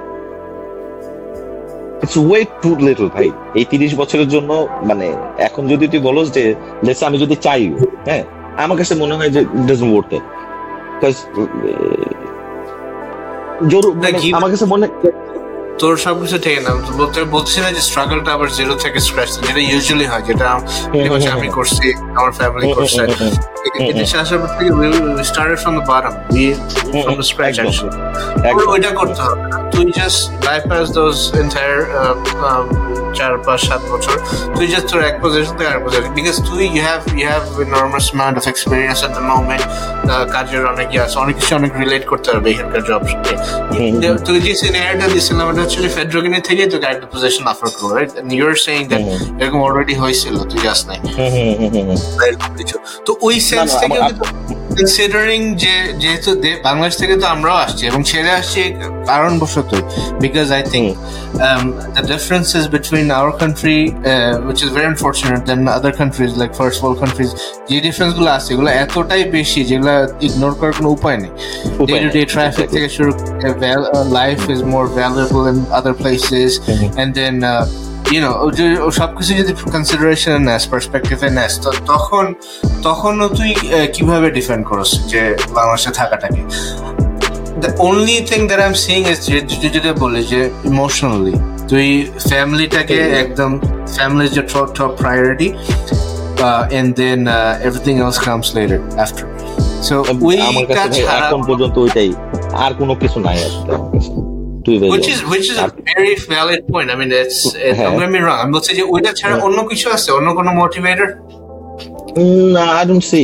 ইটস ওয়ে টু লিটল ভাই। এই তিরিশ বছরের জন্য মানে এখন যদি তুই বলস যে লেটস আমি যদি চাই হ্যাঁ আমার কাছে মনে হয় যে ডাজন্ট ওয়ার্থ ইট আমার কাছে মনে তোর সবকিছু ঠিক না বলতে বলছি না যে স্ট্রাগলটা আবার জিরো থেকে স্ক্র্যাচ যেটা ইউজুয়ালি হয় যেটা আমি করছি আমার ফ্যামিলি করছে। বিদেশে আসার পর থেকে we started from the bottom we from the scratch actually ওইটা করতে হবে তুই জাস্ট বাইপাস দোজ এন্টায়ার চার পাঁচ সাত বছর। তুই জাস্ট তোর এক পজিশন থেকে আরেক পজিশন বিকজ তুই you have you have enormous amount of experience at the moment কাজের অনেক ইয়ে আছে অনেক কিছু অনেক রিলেট করতে পারবে এখানকার জব সাথে তুই যে সিনিয়রটা দিয়েছিলাম এটা হচ্ছে ফেডরোগিনি থেকে তোকে একটা পজিশন অফার করব right you are saying that এরকম অলরেডি হয়েছিল তুই যাস নাই। তো ওই সেন্স থেকে কনসিডারিং যে যেহেতু বাংলাদেশ থেকে তো আমরাও আসছি এবং ছেড়ে আসছি কারণবশত because I think the differences between our country which is very unfortunate then other countries like first world countries যে ডিফারেন্সগুলো আছে এগুলো এতটাই বেশি যেগুলো ইগনোর করার কোনো উপায় নেই। ডে টু ডে ট্রাফিক থেকে শুরু life is more valuable in other places and then you know সবকিছু যদি কনসিডারেশন নেস পার্সপেক্টিভে নেস তো তখন তখনও তুই কীভাবে ডিফেন্ড করস যে বাংলাদেশে থাকাটাকে? The only thing that I am seeing is যেটা বলি যে ইমোশনালি তুই ফ্যামিলিটাকে একদম ফ্যামিলি যে top top priority and then everything else comes later after so এখন পর্যন্ত ওইটাই আর কোনো কিছু নাই আসলে আমার কাছে। Which is which is a very valid point. I mean, it, don't get me wrong. I'm যে ওইটা ছাড়া অন্য কিছু আছে? অন্য কোনো মোটিভেটর না আই ডোন্ট সি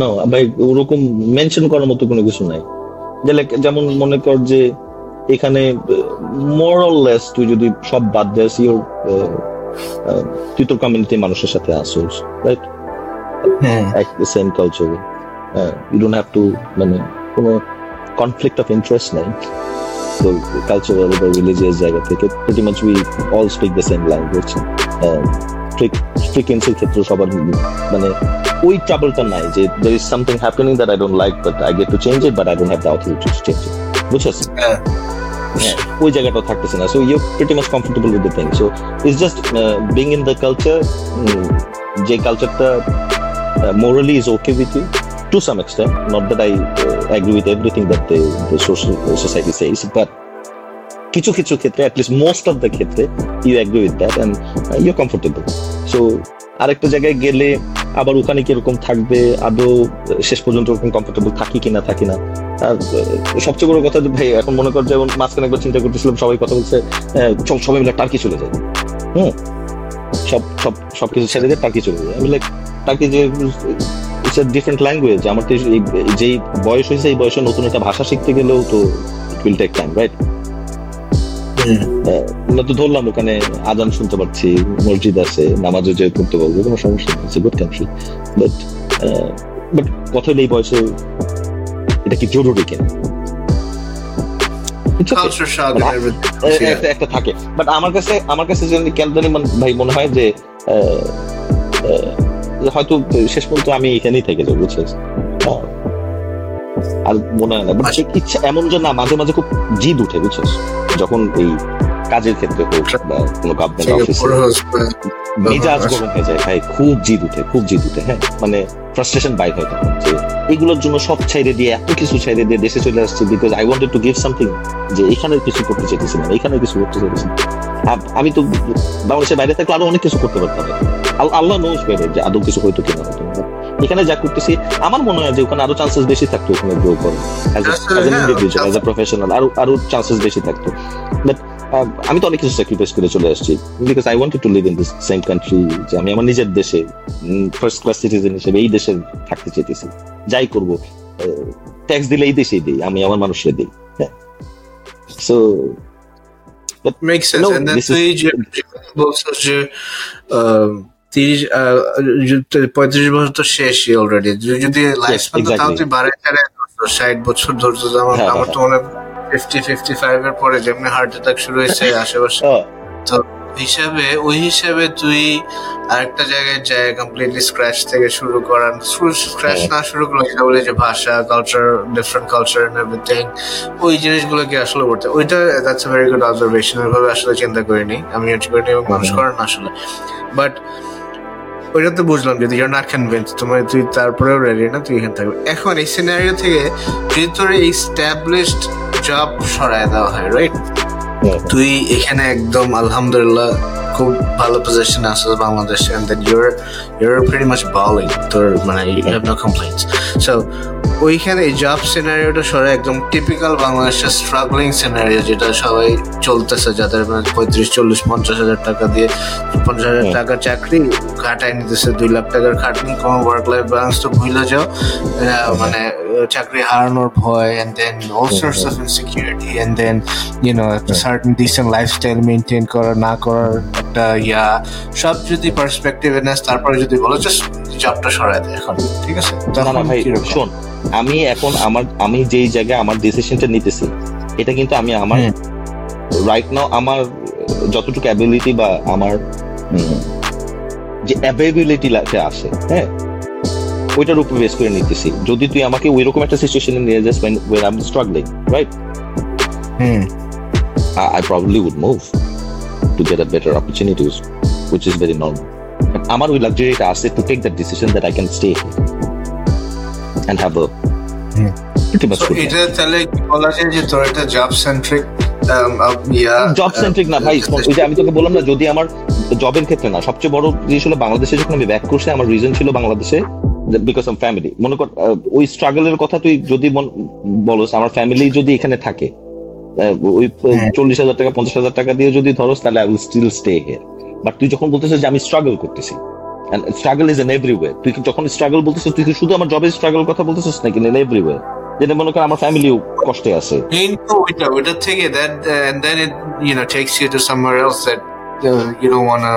নো ভাই ওরকম মেনশন করার মতো কোনো কিছু নাই। যেমন মনে কর যে এখানে মোরাললেস তুই যদি সব বাদ দেস ইউর তুই তোর কমিউনিটি মানুষের সাথে আসোস right same culture you don't have to মানে কোনো কনফ্লিক্ট অফ ইন্টারেস্ট নাই। তো কালচারাল বা রিলিজিয়াস জায়গা থেকে pretty much we all speak the same language ফ্রিকোয়েন্সির ক্ষেত্রে সবার মানে ওই ট্রাবলটা নাই যে there is something happening that I don't like but I get to change it but I don't have the authority to change it বুঝছিস ওই জায়গাটাও থাকতেছে না। So you pretty much comfortable with the thing so it's just being in the culture যে কালচারটা morally is okay with you to some extent. Not that I uh, agree with everything that the, the social uh, society says, but কিছু কিছু ক্ষেত্রে at least most of ক্ষেত্রে you agree with that and uh, you're comfortable. আরেকটা জায়গায় গেলে আবার ওখানে কীরকম থাকবে আদৌ শেষ পর্যন্ত ওরকম কমফোর্টেবল থাকি কিনা থাকি না আর সবচেয়ে বড় কথা ভাই এখন মনে কর যেমন মাঝখানে একবার চিন্তা করতেছিলাম সবাই কথা বলছে সবাই মিলে টার্কি চলে যায় হুম সব সব সবকিছু ছেড়ে দিয়ে টার্কি চলে যায় আমি লাইক টার্কি যে ইটস এ ডিফারেন্ট ল্যাঙ্গুয়েজ আমার তো যেই বয়স হয়েছে এই বয়সে নতুন একটা ভাষা শিখতে গেলেও তো it will take time right তো ধরলাম ওখানে আজান শুনতে পাচ্ছি মসজিদ আছে নামাজও যে পড়তে পারব কোনো সমস্যা নেই গুড কান্ট্রি বাট বাট কথা এই বয়সে এটা কি জরুরি কেন? একটা থাকে। বাট আমার কাছে আমার কাছে কেন জানি ভাই মনে হয় যে হয়তো শেষ পর্যন্ত আমি এখানেই থেকে যাব বুঝছিস? আর মনে হয় না বাট ইচ্ছা এমন যে না মাঝে মাঝে খুব জিদ উঠে বুঝছিস? যখন এই কাজের ক্ষেত্রে হোক বা কোনো গভর্নমেন্ট অফিসে মেজাজ গরম হয়ে যায় ভাই খুব জিদ উঠে খুব জিদ উঠে হ্যাঁ? মানে ফ্রাস্ট্রেশন বাইক হয় তখন যে এগুলোর জন্য সব ছাইড়ে দিয়ে এত কিছু ছাইড়ে দিয়ে দেশে চলে আসছি because I wanted to give something যে এখানে কিছু করতে চাইতেছি না এখানে কিছু করতে চাইতেছি আমি তো বাংলাদেশের বাইরে থাকলে আরও অনেক কিছু করতে পারতাম। আল্লাহ নোজ বেড়ে যে আদৌ কিছু হয়তো কিনা হতো এখানে যা করতেছি আমার মনে হয় যে ওখানে আরও চান্সেস বেশি থাকতো ওখানে গ্রো অ্যাজ এ প্রফেশনাল আরও আরও চান্সেস বেশি থাকতো বাট আমি তো অনেক কিছু স্যাক্রিফাইস করে চলে আসছি because I wanted to live in this same country যে আমি আমার নিজের দেশে ফার্স্ট ক্লাস সিটিজেন হিসেবে এই দেশে থাকতে চেয়েছি যাই করব ট্যাক্স দিলে এই দেশেই দিই আমি আমার মানুষের দিই হ্যাঁ so Makes sense. No, and then তুই যে বলছিস যে তিরিশ পঁয়ত্রিশ বছর তো শেষই অলরেডি যদি লাইফ স্প্যান তাও তুই ষাট বছর ধরছো আমার আমার তো মনে ফিফটি ফিফটি ফাইভ এর পরে যেমনি হার্ট অ্যাটাক শুরু হয়েছে আশেপাশে। তো হিসাবে ওই হিসাবে তুই আরেকটা জায়গায় যায় কমপ্লিটলি স্ক্র্যাচ থেকে শুরু করান স্ক্র্যাচ না শুরু করলে সেটা বলে যে ভাষা culture different culture and everything ওই জিনিসগুলোকে আসলে করতে ওইটা that's a very good observation ওইভাবে আসলে চিন্তা করিনি। আমি করিনি এবং মানুষ করেন আসলে। বাট ওইটা তো বুঝলাম যদি ইউর না কনভিন্স তোমার তুই তারপরেও রেডি না তুই এখানে থাকবে। এখন এই সিনারিও থেকে যদি তোর এই স্ট্যাবলিশড জব সরায় দেওয়া হয় রাইট তুই এখানে একদম আলহামদুলিল্লাহ খুব ভালো পজিশনে আসছিস বাংলাদেশে and then your your pretty much balling তোর মানে you have no complaints so ওইখানে জব সিনারিওটা সরে একদম টিপিক্যাল বাংলাদেশের স্ট্রাগলিং সিনারিও যেটা সবাই চলতেছে যাদের মানে পঁয়ত্রিশ চল্লিশ পঞ্চাশ হাজার টাকা দিয়ে। পঞ্চাশ হাজার। টাকার চাকরি ঘাটায় নিতেছে দুই লাখ টাকার খাটনি কোনো ওয়ার্ক লাইফ ব্যালেন্স তো ভুলে যাও। মানে চাকরি হারানোর ভয় and then all source of insecurity and then you know একটা সার্টেন ডিসেন্ট লাইফস্টাইল মেনটেন করা না করার একটা ইয়া। সব যদি পার্সপেক্টিভে নেস তারপরে যদি বলো জাস্ট জবটা দেয় এখন ঠিক আছে? না না ভাই শোন আমি এখন আমার আমি যেই জায়গায় আমার ডিসিশনটা নিতেছি এটা কিন্তু আমি আমার রাইট নাও আমার যতটুকু অ্যাবিলিটি বা আমার যে অ্যাভেবিলিটি আসে হ্যাঁ ওইটার উপর বেস করে নিতেছি। যদি তুই আমাকে ওই রকম একটা সিচুয়েশনে নিয়ে যাস when when I'm struggling right? I, I probably would move to get a better opportunities which is very normal. আমার ওই লাক্সারিটা আছে to take that decision that I can stay here and have a hmm. pretty much So good life. এটা তাহলে বলা যায় যে তোর job centric job centric না ভাই শোন, ওই যে আমি তোকে বললাম না যদি আমার জবের ক্ষেত্রে না সবচেয়ে বড় জিনিস হলো বাংলাদেশে যখন আমি ব্যাক করছি আমার রিজন ছিল বাংলাদেশে বিকজ অফ ফ্যামিলি মনে কর ওই স্ট্রাগলের কথা তুই যদি বলস আমার ফ্যামিলি যদি এখানে থাকে ওই হ্যাঁ। চল্লিশ হাজার টাকা পঞ্চাশ হাজার টাকা দিয়ে যদি ধরস তাহলে I will still stay here but তুই যখন বলতেছিস যে আমি স্ট্রাগল করতেছি স্ট্রাগল ইজ এন এভরিওয়ে তুই যখন স্ট্রাগল বলতেছিস তুই শুধু আমার জবের স্ট্রাগল কথা বলতেছিস নাকি ইন এভরিওয়ে যেটা মনে করেন আমার ফ্যামিলিও কষ্টে আছে। কিন্তু ওইটা ওইটা থেকে that then it you know takes you to somewhere else that uh, you don't want to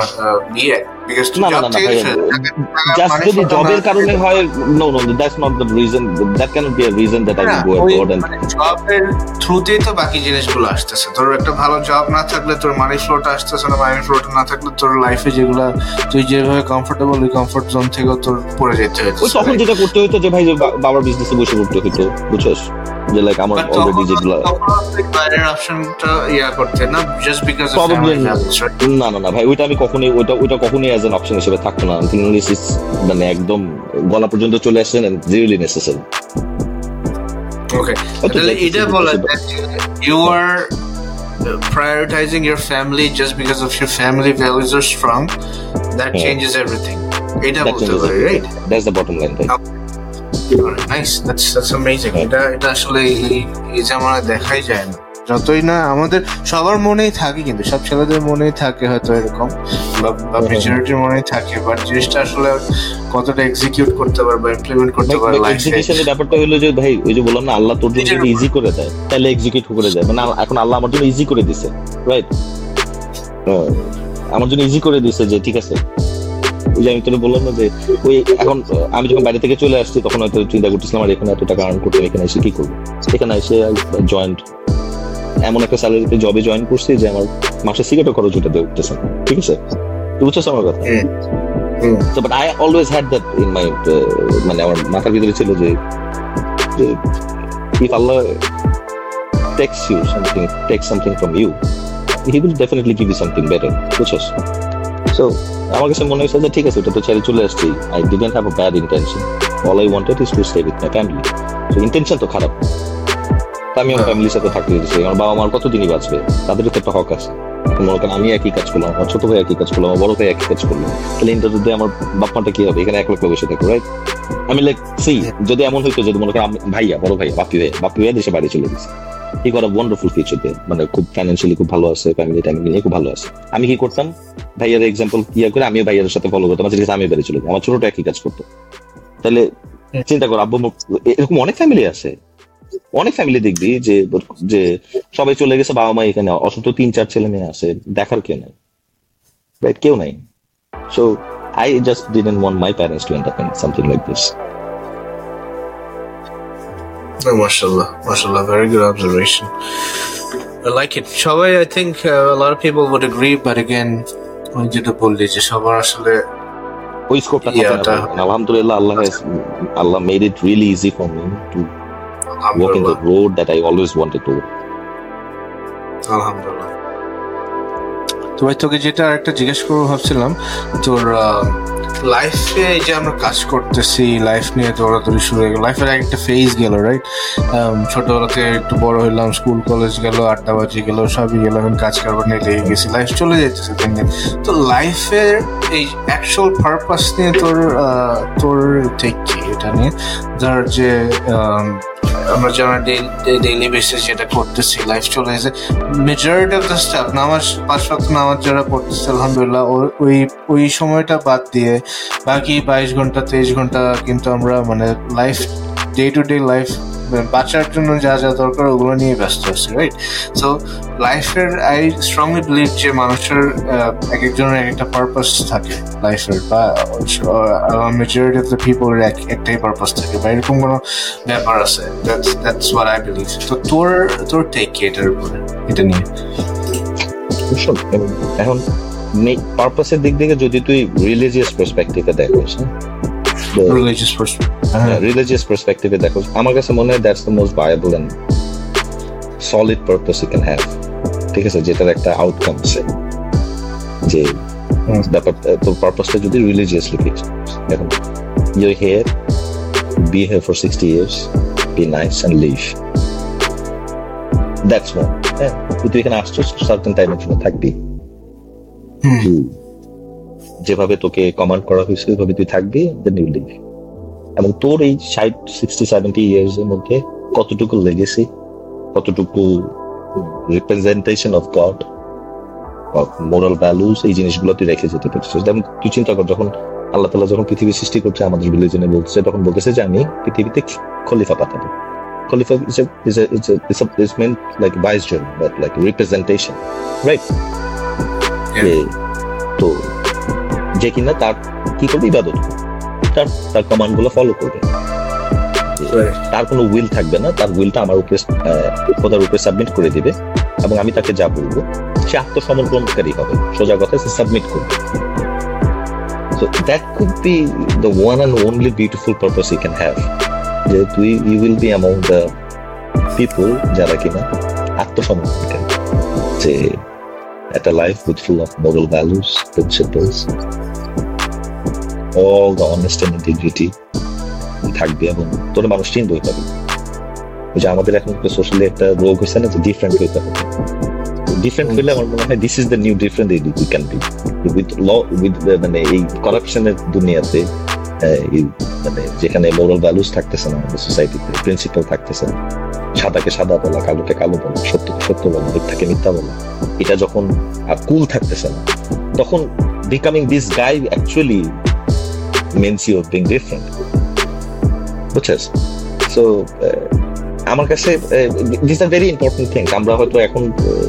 be at because to না না না না থেকে ভাই জাস্ট যদি জবের কারণে হয় no no that's not the reason that can be a reason that I go abroad and জবের থ্রুতেই তো বাকি জিনিসগুলো আসতেছে। তোর একটা ভালো জব না থাকলে তোর মানি ফ্লোটা আসতেছে না মানি ফ্লোটা না থাকলে তোর লাইফে যেগুলা তুই যেভাবে কমফোর্টেবল ওই কমফোর্ট জোন থেকেও তোর পড়ে যেতে ওই তখন যেটা করতে হতো যে ভাই বাবার বিজনেসে বসে করতে হতো বুঝছস? যে লাইক আমার অলরেডি যেগুলা বাইরের অপশনটা ইয়া করতে না জাস্ট বিকজ না না না ভাই ওইটা আমি কখনোই ওইটা ওইটা কখনোই অ্যাজ এন অপশন হিসেবে থাকতো না ইংলিশ ইজ মানে একদম গলা পর্যন্ত চলে আসছেন জিরোলি নেসেসারি ওকে তাহলে এটা বলা that you are uh, prioritizing your family just because of your family values are strong that Yeah. changes everything এটা That বলতে changes পারি everything. Right that's the bottom line ভাই nice that's that's amazing Yeah. এটা এটা আসলে এই এই জামানায় দেখাই যায় না যতই না আমাদের সবার মনেই থাকে কিন্তু সব ছেলেদের মনেই থাকে হয়তো এরকম বা- বা হ্যাঁ। মেজরিটির মনেই থাকে বাট জিনিসটা আসলে কতটা এক্সিকিউট করতে পারবে ইমপ্লিমেন্ট করতে পারবে এক্সিকিউশনের ব্যাপারটা হলো যে ভাই ওই যে বললাম না আল্লাহ তোর জন্য ইজি করে দেয় তাহলে এক্সিকিউট করে মানে এখন আল্লাহ আমার জন্য ইজি করে দিছে রাইট আমার জন্য ইজি করে দিছে যে ঠিক আছে। ওই যে আমি তোকে বললাম না যে ওই এখন আমি যখন বাইরে থেকে চলে আসছি তখন হয়তো চিন্তা করতেছিলাম আর এখানে এত টাকা আর্ন করতে এখানে এসে কি করব? এখানে এসে জয়েন্ট এমন একটা স্যালারিতে জবে জয়েন করছি যে আমার মাসে সিগারেটও খরচ উঠাতে উঠতেছে ঠিক আছে তুই আমার কথা but I always had that in my uh, মানে আমার মাথার ভিতরে ছিল যে if Allah takes you something takes something from you he will definitely give you something better বুঝছস so আমার কাছে মনে হয়েছে যে ঠিক আছে ওটা তো ছেড়ে চলে আসছি I didn't have a bad intention all I wanted is to stay with my family so intention তো খারাপ আমি আমার হ্যাঁ। ফ্যামিলির সাথে থাকতে দিচ্ছি আমার বাবা মার কতদিনই বাঁচবে? তাদেরও তো একটা হক আছে। মনে করেন আমি একই কাজ করলাম আমার ছোট ভাই একই কাজ করলাম আমার বড় ভাই একই কাজ করল। তাহলে ইন্টারভিউ দিয়ে আমার বাপমাটা কি হবে? এখানে এক লক্ষ বসে থাকব রাইট আমি লাইক সি যদি এমন হইতো যদি মনে করেন ভাইয়া বড় ভাইয়া বাপি ভাই বাপি ভাইয়া দেশে বাড়ি চলে গেছে। হি গট ওয়ান্ডারফুল ফিউচার দিয়ে মানে খুব ফাইন্যান্সিয়ালি খুব ভালো আছে ফ্যামিলি নিয়ে খুব ভালো আছে। আমি কি করতাম? ভাইয়ার এক্সাম্পল ইয়ে করে আমি ভাইয়ার সাথে ফলো করতাম আছে, আমি বাড়ি চলে আমার ছোটটা একই কাজ করতো। তাহলে চিন্তা কর আব্বু এরকম অনেক ফ্যামিলি আছে। অনেক ফ্যামিলি দেখবি যে যে সবাই চলে গেছে বাবা মা এখানে অসন্ত তিন চার ছেলে মেয়ে আছে দেখার কেউ নাই। রাইট কেউ নাই। So I just didn't want my parents to end up in something like this mashallah, very good observation. I like it. সবাই I think uh, a lot of people would agree, but again, যেটা বললি যে সবার আসলে ওই স্কোপটা আলহামদুলিল্লাহ Allah Allah made it really easy for me to walk in the road that I always wanted to. Walk. আলহামদুলিল্লাহ তো ভাই তোকে যেটা একটা জিজ্ঞেস করব ভাবছিলাম তোর লাইফে এই যে আমরা কাজ করতেছি লাইফ নিয়ে দৌড়াদৌড়ি শুরু হয়ে গেল লাইফের একটা ফেজ গেল রাইট ছোটবেলা থেকে একটু বড় হইলাম স্কুল কলেজ গেল আড্ডাবাজি গেল সবই গেল এখন কাজ কারবার নিয়ে লেগে গেছি লাইফ চলে দিন দিন। তো লাইফের এই অ্যাকচুয়াল পারপাস নিয়ে তোর তোর ঠিক কি? এটা নিয়ে ধর যে আমরা যারা ডেইলি বেসিস যেটা করতেছি লাইফ চলে গেছে। মেজরিটি অফ দ্য স্টাফ নামাজ, পাঁচ ওয়াক্ত নামাজ যারা পড়তেছে, আলহামদুলিল্লাহ ওই ওই সময়টা বাদ দিয়ে বাকি বাইশ ঘণ্টা, তেইশ ঘণ্টা কিন্তু আমরা মানে life day to day life বাঁচার জন্য যা যা দরকার ওগুলো নিয়ে ব্যস্ত আছি রাইট সো লাইফের আই স্ট্রংলি বিলিভ যে মানুষের এক একজনের এক একটা পারপাস থাকে লাইফের বা মেজরিটি অফ দ্য পিপলের এক একটাই পারপাস থাকে, বা, এরকম কোনো ব্যাপার আছে that's that's what I believe তো তোর তোর টেক কি এটার উপরে, এটা নিয়ে? এখন পারপাসের দিক থেকে যদি তুই রিলিজিয়াস পার্সপেক্টিভে দেখিস রিলিজিয়াস রিলিজিয়াস পার্সপেক্টিভে দেখো আমার কাছে মনে হয় that's the most viable and solid purpose you can have ঠিক আছে? যেটার একটা আউটকাম আছে যে ব্যাপার তোর পারপাসটা যদি রিলিজিয়াসলি ফিক্স এখন you here be here for sixty years be nice and live that's one হ্যাঁ? তুই এখানে আসছো সার্টেন টাইমের জন্য থাকবি যেভাবে তোকে কমান্ড করা হয়েছে ওইভাবে তুই থাকবি দেন ইউ লিভ এবং তোর এই ষাট সিক্সটি সেভেন্টি ইয়ার্স এর মধ্যে কতটুকু লেগেসি কতটুকু representation of God moral values এই জিনিসগুলো তুই রেখে যেতে পারছিস। যেমন তুই চিন্তা কর যখন আল্লাহ তালা যখন পৃথিবী সৃষ্টি করছে আমাদের রিলিজনে বলছে তখন বলতেছে যে আমি পৃথিবীতে খলিফা পাঠাবো। খলিফা is is is is men like vicegerent but like representation right তো যে কিনা তার কি করবে? ইবাদত তার তার কমান্ডগুলো ফলো করবে তার কোনো উইল থাকবে না। তার উইলটা আমার উপরে খোদার উপরে সাবমিট করে দিবে এবং আমি তাকে যা বলব সে আত্মসমর্পণকারী হবে। সোজা কথা সে সাবমিট করবে। So that could be the one and only beautiful purpose you can have. যে তুই you will be among the people যারা কিনা আত্মসমর্পণকারী। যে একটা life with full of moral values principles all the honest and integrity থাকবে এবং তোর মানুষ চিনবই পাবে যে আমাদের এখন একটা সোশ্যালি একটা রোগ হয়েছে না যে ডিফারেন্ট হইতে হবে ডিফারেন্ট হইলে আমার মনে হয় this is the new different we can be with law with মানে এই করাপশনের দুনিয়াতে মানে যেখানে মোরাল ভ্যালুস থাকতেছে না, আমাদের সোসাইটিতে প্রিন্সিপাল থাকতেছে না। সাদাকে সাদা বলা, কালোকে কালো বলা, সত্যকে সত্য বলা, মিথ্যাকে মিথ্যা বলা, এটা যখন কুল থাকতেছে না, তখন becoming this guy actually you of being different বুঝছিস? সো আমার কাছে this are very important things আমরা হয়তো এখন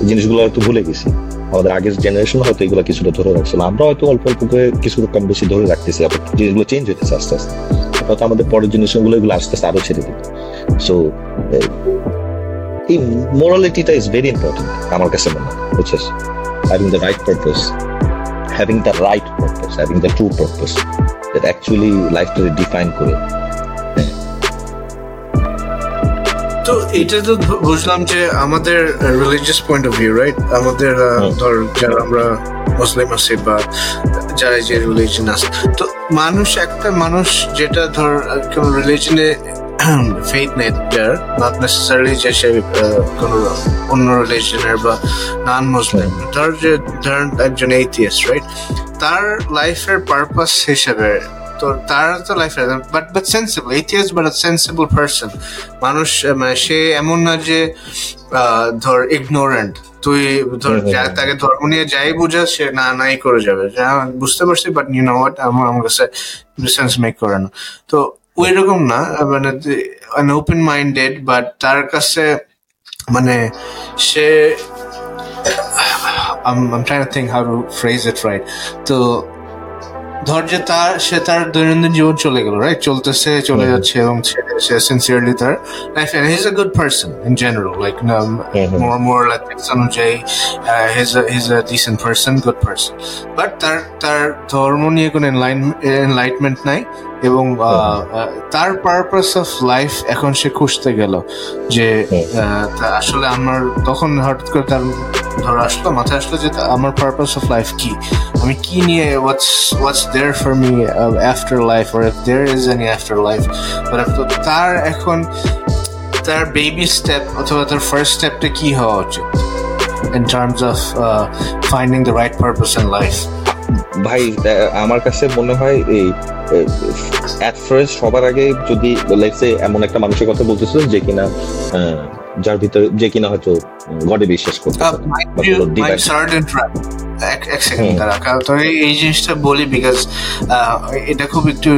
জিনিসগুলো হয়তো ভুলে গেছি। আমাদের আগের জেনারেশন হয়তো এগুলো কিছুটা ধরে রাখছিল। আমরা হয়তো অল্প অল্প করে কিছু কম বেশি ধরে রাখতেছি, আবার জিনিসগুলো চেঞ্জ হইতেছে আস্তে আস্তে। হয়তো আমাদের পরের জেনারেশনগুলো এগুলো আস্তে আস্তে আরও ছেড়ে দিবে। সো এই মোরালিটিটা ইজ ভেরি ইম্পর্টেন্ট আমার কাছে মনে হয়, বুঝছিস? Having the right purpose having the right purpose having the true purpose that actually লাইফটাকে ডিফাইন করে তো এটা তো বুঝলাম যে আমাদের religious point of view right আমাদের ধর যারা আমরা মুসলিম আছি বা যারা যে রিলিজন আছে তো মানুষ একটা মানুষ যেটা ধর কোন রিলিজনে ফেথ নেই যার নট নেসেসারিলি যে সে কোনো অন্য রিলিজনের বা নন মুসলিম ধর যে ধরেন একজন এইথিয়াস রাইট তার লাইফের পারপাস হিসেবে তো তার তো life but but sensible atheist but sensible person মানুষ মানে সে এমন না যে ধর ইগনোরেন্ট তুই ধর তাকে ধর্ম নিয়ে যাই বুঝা সে না নাই করে যাবে। বুঝতে পারছি বাট ইউ নো হোয়াট আমার আমার কাছে সেন্স মেক করে না। তো ওই রকম না মানে ওপেন মাইন্ডেড বাট তার কাছে মানে সে I'm, I'm trying to think how to phrase it right. তো ধর যে তার সে তার দৈনন্দিন জীবন চলে গেল রাইট চলতেছে চলে যাচ্ছে এবং সে সিনসিয়ারলি তার life and his a good person in general like more more like অনুযায়ী his his a decent person good person but তার তার ধর্ম নিয়ে কোনো এনলাইটমেন্ট নাই এবং তার পারপাস অফ লাইফ এখন সে খুঁজতে গেল যে আসলে আমার তখন হঠাৎ করে তার ধরো আসলো মাথায় আসলো যে আমার পারপাস অফ লাইফ কি? আমি কি নিয়ে what's what's there for me after life or if there is any after life তো তার এখন তার বেবি স্টেপ অথবা তার ফার্স্ট স্টেপটা কি হওয়া উচিত? In terms of uh, finding the right purpose in life. ভাই আমার কাছে মনে হয় এই অ্যাট ফার্স্ট সবার আগে যদি লাইফে এমন একটা মানুষের কথা বলতেছিল যে কিনা যার ভিতরে যে কিনা হয়তো গডে বিশ্বাস করতে এক সেকেন্ড দাঁড়া। এই জিনিসটা বলি বিকজ এটা খুব একটু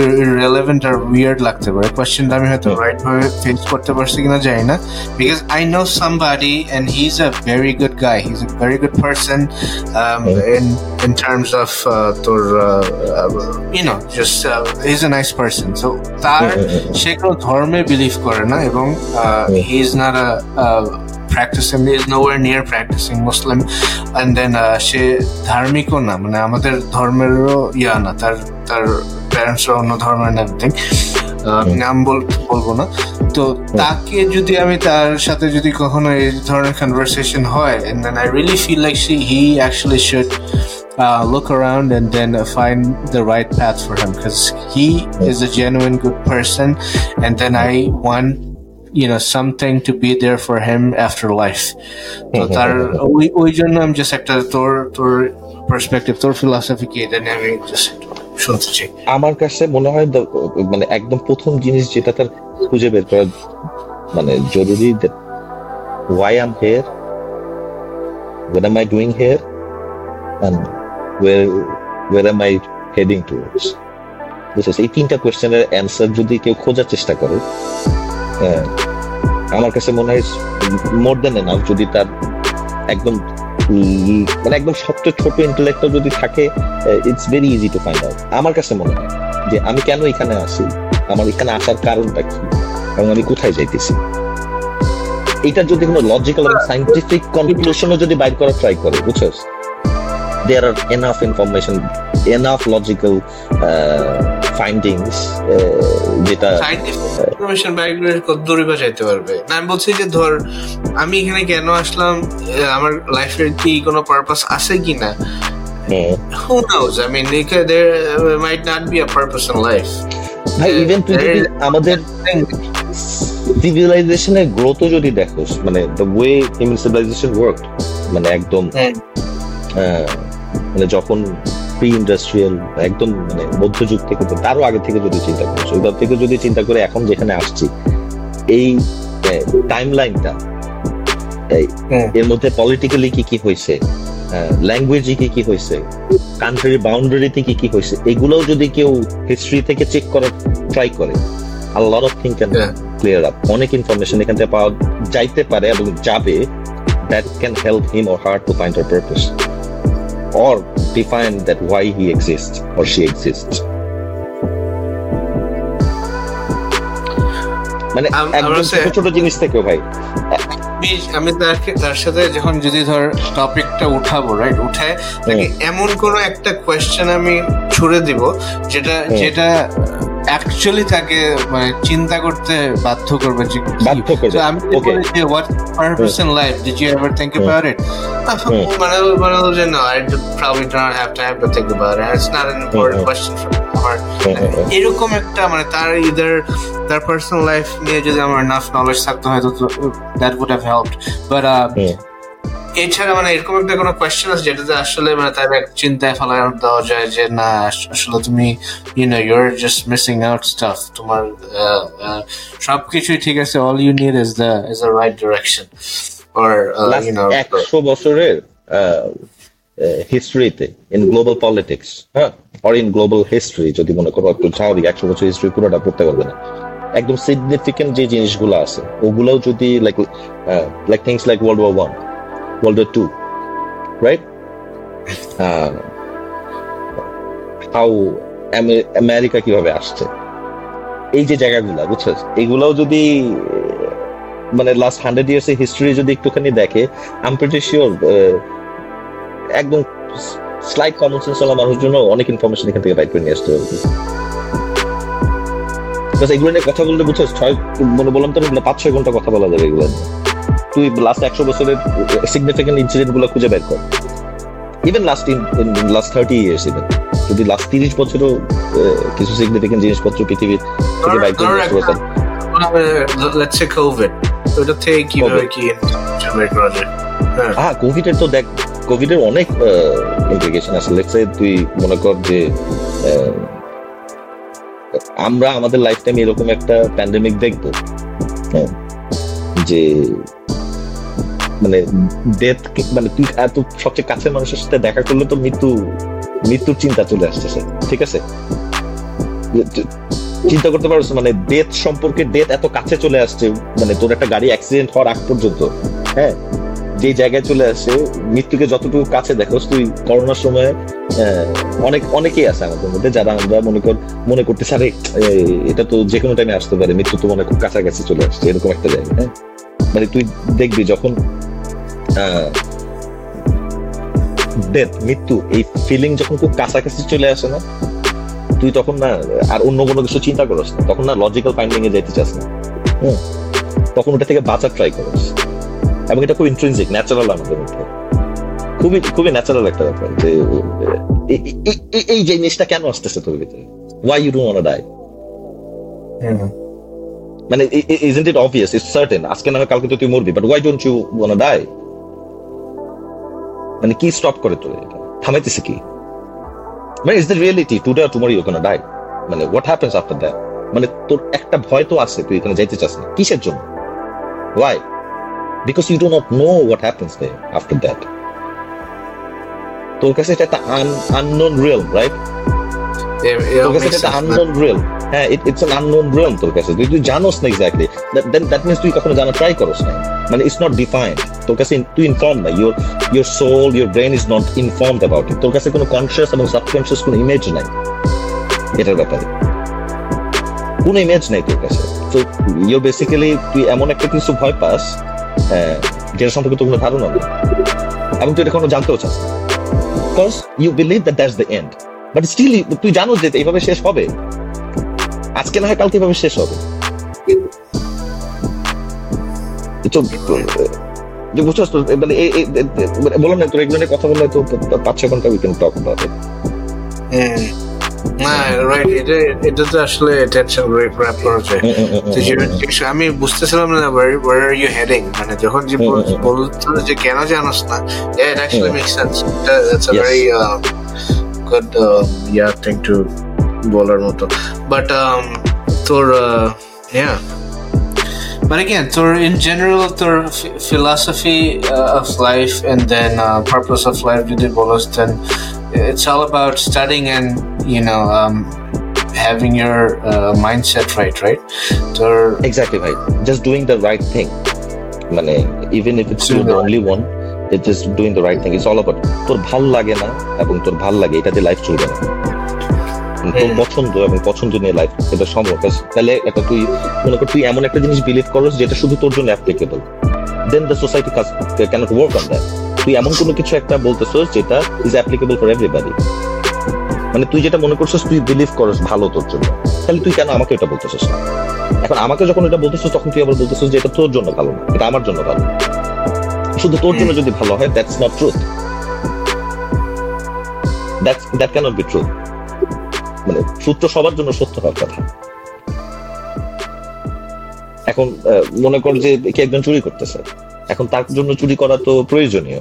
রেলেভেন্ট আর উইয়ার্ড লাগতে পারে। কোয়েশ্চেনটা আমি হয়তো রাইট ভাবে ফেস করতে পারছি কিনা জানি না। Because I know somebody and he is a very good guy he is a very good person in in terms of uh, তোর you know just he is a nice person so তার সে কোনো ধর্মে believe করে না এবং he is not a practicing is nowhere near practicing Muslim and then সে ধার্মিকও না মানে আমাদের ধর্মেরও ইয়া না তার তার প্যারেন্টসরা অন্য ধর্মের এভরিথিং নাম বলব না তো তাকে যদি আমি তার সাথে যদি কখনো এই ধরনের কনভারসেশন হয় and then I really feel like she he actually should uh, look around and then uh, find the right path for him because he is a genuine good person and then I want you know something to be there for him after life. তো তার ওই ওই জন্য আমি just একটা তোর তোর perspective তোর ফিলসফি কি এটা নিয়ে আমি জাস্ট শুনতে চাই। আমার কাছে মনে হয় মানে একদম প্রথম জিনিস যেটা তার খুঁজে বের করা মানে জরুরি why I'm here what am I doing here and where where am I heading towards? এই তিনটা কোয়েশ্চেনের অ্যান্সার যদি কেউ খোঁজার চেষ্টা করে হ্যাঁ, আমার কাছে মনে হয় মোর দেন এনাফ যদি তার একদম মানে একদম সবচেয়ে ছোট ইন্টেলেক্ট যদি থাকে it's very easy to find out আমার কাছে মনে হয় যে আমি কেন এখানে আসি আমার এখানে আসার কারণটা কি এবং আমি কোথায় যাইতেছি। এটা যদি কোনো লজিক্যাল এবং সাইন্টিফিক কনক্লুশনও যদি বাইর করার ট্রাই করে বুঝছস there are enough information enough logical findings যেটা ইনফরমেশন ব্যাকগ্রাউন্ড কত দূরে বা যাইতে পারবে? না আমি বলছি যে ধর আমি এখানে কেন আসলাম আমার লাইফের কি কোনো পারপাস আছে কি না who knows? I mean there might not be a purpose in life. ভাই ইভেন তুই যদি আমাদের সিভিলাইজেশনের গ্রোথও যদি দেখোস মানে the way human civilization work মানে একদম মানে যখন প্রি ইন্ডাস্ট্রিয়াল একদম মানে মধ্যযুগ থেকে তারও আগে থেকে যদি চিন্তা করি থেকে যদি চিন্তা করে এখন যেখানে আসছি এই টাইম লাইনটা এর মধ্যে পলিটিক্যালি কি কি হয়েছে ল্যাঙ্গুয়েজে কি কি হয়েছে কান্ট্রির বাউন্ডারিতে কি কি হয়েছে এগুলোও যদি কেউ হিস্ট্রি থেকে চেক করার ট্রাই করে a lot of things can clear up অনেক ইনফরমেশন এখান থেকে পাওয়া যাইতে পারে এবং যাবে that can help him or her to find her purpose or define that why he exists or she exists. মানে একদম ছোট ছোট জিনিস থেকেও ভাই। আমি তার সাথে যখন যদি ধর টপিকটা উঠাবো রাইট উঠে তাকে এমন কোন একটা কোয়েশ্চেন আমি ছুড়ে দিব যেটা যেটা অ্যাকচুয়ালি তাকে মানে চিন্তা করতে বাধ্য করবে যে বাধ্য করবে। আমি ওকে যে what purpose in life did you ever think about it মানে মানে যে no I probably do not have time to think about it it's not an important question for আমার এরকম একটা মানে তার ইদার তার পার্সোনাল লাইফ নিয়ে যদি আমার নাফ নলেজ থাকতো হয়তো that would have helped but এছাড়া মানে এরকম একটা কোনো কোয়েশ্চেন আছে যেটাতে আসলে মানে তার চিন্তায় দেওয়া যায় যে না আসলে তুমি you know you're just missing out stuff তোমার সবকিছুই ঠিক আছে all you need is the is the right direction or you know একশো বছরের হিস্ট্রিতে ইন গ্লোবাল পলিটিক্স হ্যাঁ অর ইন গ্লোবাল হিস্ট্রি যদি মনে করো একটু স্বাভাবিক একশো বছর হিস্ট্রি পুরোটা পড়তে পারবে না। একদম সিগনিফিকেন্ট যে জিনিসগুলো আছে ওগুলোও যদি like like things like world war one World War II, right? Uh, how America কীভাবে আসছে? এই যে জায়গাগুলো বুঝছ? এগুলোও যদি মানে লাস্ট হান্ড্রেড ইয়ার্স এর হিস্ট্রি যদি একটুখানি দেখে আম শিওর একদম স্লাইট কমন সেন্স ওলা মানুষের জন্য অনেক ইনফরমেশন এখান থেকে বাইক করে নিয়ে আসতে হবে এগুলো নিয়ে কথা বলতে বুঝছ? ছয় মানে বললাম তো পাঁচ ছয় ঘণ্টা কথা বলা যাবে এগুলো নিয়ে। তুই লাস্ট একশো বছরের সিগনিফিকেন্ট ইনসিডেন্টগুলো খুঁজে বের কর। Even last in last thirty years even যদি লাস্ট তিরিশ বছরও কিছু সিগনিফিকেন্ট জিনিসপত্র পৃথিবীর থেকে বাইক লেটস সে কোভিড ওটা থেকে কীভাবে কি বের করা যায়? হ্যাঁ। কোভিডের তো দেখ কোভিডের অনেক ইমপ্লিকেশন আছে। লেটস সে তুই মনে কর যে আমরা আমাদের লাইফ টাইম এরকম একটা প্যান্ডেমিক দেখব হ্যাঁ যে মানে ডেথ মানে তুই এত সবচেয়ে কাছের মানুষের সাথে দেখা করলে তো মৃত্যু, মৃত্যুর চিন্তা চলে আসতেছে, ঠিক আছে? চিন্তা করতে পারছ মানে ডেথ সম্পর্কে ডেথ এত কাছে চলে আসছে মানে তোর একটা গাড়ি অ্যাক্সিডেন্ট হওয়ার আগ পর্যন্ত হ্যাঁ? যে জায়গায় চলে আসে মৃত্যুকে যতটুকু কাছে দেখো তুই করোনার সময় অনেক, অনেকেই আছে আমাদের মধ্যে যারা আমরা মনে কর মনে করতে আরে এটা তো যে কোনো টাইমে আসতে পারে, মৃত্যু তো মনে খুব কাছাকাছি চলে আসছে, এরকম একটা জায়গা হ্যাঁ? মানে তুই দেখবি যখন ডেথ মৃত্যু এই ফিলিং যখন খুব কাছাকাছি চলে আসে না তুই তখন না আর অন্য কোনো কিছু চিন্তা করস না তখন না লজিক্যাল ফাইন্ডিং এ যেতে চাস না তখন ওটা থেকে বাঁচার ট্রাই করস। এবং এটা খুব ইন্ট্রেন্সিক ন্যাচারাল আমাদের মধ্যে। খুবই খুবই ন্যাচারাল একটা ব্যাপার যে এই জিনিসটা কেন আসতেছে তোর ভিতরে? ওয়াই ইউ ডোন্ট ডাই মানে isn't it obvious it's certain আজকে না কালকে তো তুই মরবি but why don't you want die মানে কি স্টপ করে তোর থামাইতেছে কি? মানে is the reality today tomorrow you gonna die মানে হোয়াট হ্যাপেন্স আফটার দ্যাট মানে তোর একটা ভয় তো আছে তুই এখানে যাইতে চাস না। কিসের জন্য? Why because you do not know what happens they after that তোর কাছে এটা একটা আননোন রিয়েল রাইট তোর কাছে এটা আননোন রিয়েল হ্যাঁ ইটস অ্যান আননোন রিয়েল তোর কাছে। তুই জানোস না এক্স্যাক্টলি দেন দ্যাট মিনস তুই কখনো জানা ট্রাই করস না। মানে ইটস নট ডিফাইন্ড তোর কাছে তুই ইনফর্ম না। Your your soul your brain is not informed about it তোর কাছে কোনো কনসিয়াস এবং সাবকনসিয়াস কোনো ইমেজ নাই। এটার ব্যাপারে। কোনো ইমেজ নাই তোর কাছে। তো ইউ বেসিক্যালি তুই এমন একটা কিছু ভয় পাস যেটা সম্পর্কে তোর কোনো ধারণা নেই। এবং তুই এটা কোনো জানতেও চাস because you believe that that's the end but still তুই জানো যে এইভাবে শেষ হবে। আজকে না হয় কালকে এভাবে শেষ হবে। যে বুঝছস তো মানে বললাম না তোর এগুলো নিয়ে কথা বললে তো পাঁচ ছ ঘণ্টা we can talk about it না রাইট এটা এটা তো আসলে টেনশন র্যাপ করা আমি বুঝতেছিলাম না ওয়ার আর ইউ হেডিং মানে যখন যে বলতো যে কেন জানোস না it actually make sense that's a very good yeah thing to বলার মতো। বাট তোর yeah But again, Thor, in general, Thor philosophy uh, of life and then uh, purpose of life, did then it's all about studying and you know um, having your uh, mindset right, right? So exactly right. Just doing the right thing. মানে even if it's you the only one, it's just doing the right thing. It's all about তোর ভাল লাগে না এবং তোর ভাল লাগে এটাতে লাইফ চলবে না তোর পছন্দ এবং পছন্দ নিয়ে লাইফ এটা সম্ভব। তাহলে তুই মনে কর, তুই এমন একটা জিনিস বিলিভ করস যেটা শুধু তোর জন্য applicable then the society cannot work on that তুই এমন কোনো কিছু একটা বলতেছস যেটা ইজ অ্যাপ্লিকেবল ফর এভরিবাডি মানে তুই যেটা মনে করছিস, তুই বিলিভ করস ভালো তোর জন্য। তাহলে তুই কেন আমাকে এটা বলতেছিস না? এখন আমাকে যখন এটা বলতেছিস, তখন তুই আবার বলতেছিস যে এটা তোর জন্য ভালো না, এটা আমার জন্য ভালো। শুধু তোর জন্য যদি ভালো হয় that's not truth that's that cannot be truth মানে সূত্র সবার জন্য সত্য হওয়ার কথা। এখন মনে কর যে কে একজন চুরি করতেছে। এখন তার জন্য চুরি করা তো প্রয়োজনীয়।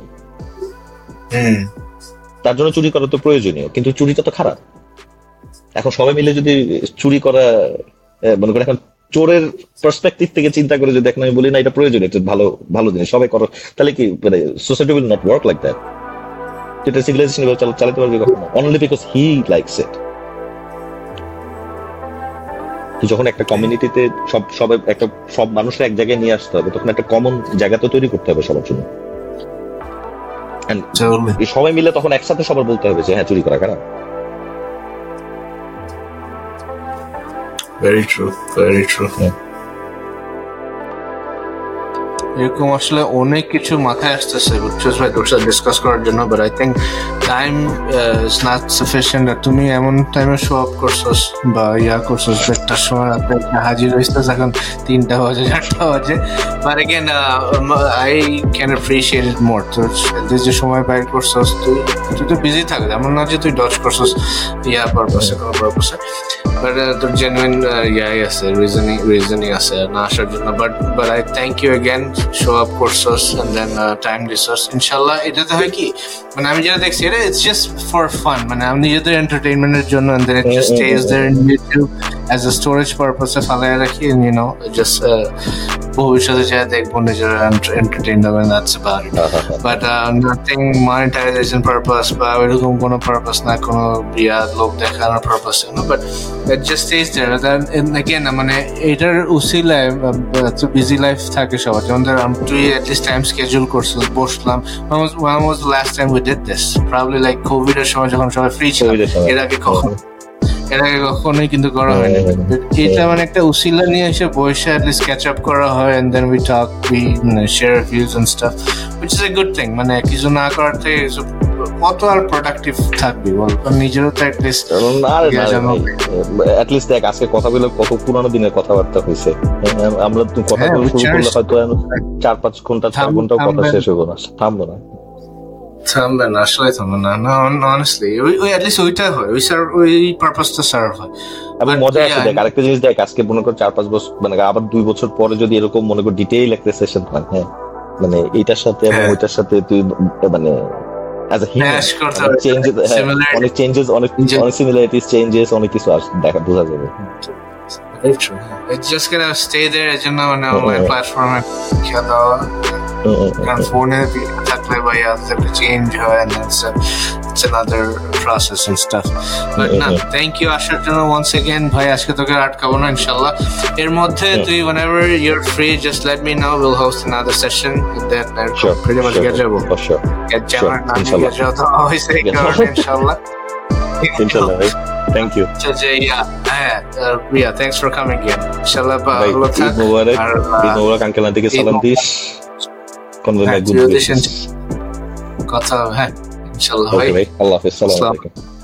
তার জন্য চুরি করা তো প্রয়োজনীয় কিন্তু চুরিটা তো খারাপ। এখন সবাই মিলে যদি চুরি করা মনে করেন এখন চোরের পার্সপেক্টিভ থেকে চিন্তা করে যদি এখন আমি বলি না এটা প্রয়োজন এটা ভালো ভালো জিনিস সবাই করো। তাহলে কি মানে society will not work like that এটা সিভিলাইজেশন চালাতে পারবে কখনো? Only because he likes it যখন একটা কমিউনিটিতে সব সব একটা সব মানুষের এক জায়গায় নিয়ে আসতে হবে তখন একটা কমন জায়গা তো তৈরি করতে হবে সবার জন্য সবাই মিলে তখন একসাথে সবার বলতে হবে যে হ্যাঁ চুরি করা খারাপ Very true. Very true. Yeah. এরকম আসলে অনেক কিছু মাথায় আসতেছে। বুঝছিস ভাই, তোর সাথে ডিসকাস করার জন্য but I think time is not sufficient আর তুমি এমন টাইমে শো আপ করছস বা ইয়া করছস, দেড়টার সময় রাত্রে হাজির হইছিস, এখন তিনটা বাজে, চারটা বাজে। But again I can appreciate it more তোর যে সময় বাইর করছস, তুই তুই তো বিজি থাকবে, এমন না যে তুই ডচ করছস ইয়া পারপাসে কোনো পারপাসে বাট তোর জেনুইন ইয়াই আছে রিজনিং রিজনিং আছে, না আসার জন্য। But but I thank you again show up করছস অ্যান্ড দেন টাইম দিছস ইনশাল্লাহ এটাতে হয় কি মানে আমি যেটা দেখছি এটা ইটস জাস্ট ফর ফান মানে আমি নিজেদের এন্টারটেইনমেন্টের জন্য and then it just stays there in YouTube as a storage পারপাসে ফালাই রাখি ইউ নো জাস্ট ভবিষ্যতে যা দেখব নিজেরা এন্টারটেইন হবে that's about but nothing monetization purpose বা ওইরকম কোনো পারপাস না কোনো ইয়া লোক দেখানোর পারপাস না but it just stays there again মানে এটার উসিলায় বিজি লাইফ থাকে সবার। যেমন ধর তুই অ্যাটলিস্ট টাইম স্কেজুল করছিস বসলাম। When was last time we did this probably like Covid এর সময় যখন সবাই ফ্রি ছিল। এর আগে কখন? এর আগে কখনোই কিন্তু করা হয়নি এটা মানে একটা উসিলা নিয়ে এসে বসে অ্যাটলিস্ট ক্যাচ আপ করা হয় and then we talk we share views and stuff which is a good thing মানে কিছু না করার থেকে কত আর প্রোডাক্টিভ থাকবি বল? নিজেরও তো অ্যাটলিস্ট অ্যাটলিস্ট দেখ আজকে কথা বলে কত পুরানো দিনের কথাবার্তা হয়েছে। আমরা কথা হ্যাঁ, বলে শুরু করলে হয়তো চার পাঁচ ঘণ্টা চার ঘন্টাও কথা শেষ হব না। থামবো না। থামবে না আসলে থামবে না না অনেস্টলি ওই অ্যাটলিস্ট ওইটা হয় ওই সার্ভ ওই পারপাসটা সার্ভ হয় এবং মজা আছে দেখ আরেকটা জিনিস দেখ আজকে মনে কর চার পাঁচ বছর মানে আবার দুই বছর পরে যদি এরকম মনে কর ডিটেইল একটা সেশন হয় হ্যাঁ মানে এইটার সাথে এবং হ্যাঁ। ওইটার সাথে তুই মানে অ্যাজ এ হবে। চেঞ্জেস Similarity- অনেক চেঞ্জেস অনেক অনেক সিমিলারিটিস চেঞ্জেস অনেক কিছু দেখা বোঝা যাবে It's just gonna stay there জন্য মানে আমার হুম। প্ল্যাটফর্মে ফোনে থাকলে বা ইয়াতে চেঞ্জ হয় and it's, a, it's another process and stuff but না thank you আসার জন্য once again ভাই আজকে তোকে আটকাবো না ইনশাল্লাহ এর মধ্যে। তুই whenever you're free just let me know we'll host another session then uh, Sure, pretty much sure, get যাব for sure. get যাব না Inshallah. get যাব তো এই Yes. কারণে ইনশাল্লাহ ইনশাল্লাহ ভাই থ্যাংক ইউ আচ্ছা যে ইয়া হ্যাঁ yeah thanks for coming here ইনশাল্লাহ ভাই ভালো থাক ঈদ মোবারক হ্যাঁ, কথা হ্যাঁ ইনশাল্লাহ ভাই। ভাই আল্লাহ হাফিজ আসসালামু আলাইকুম।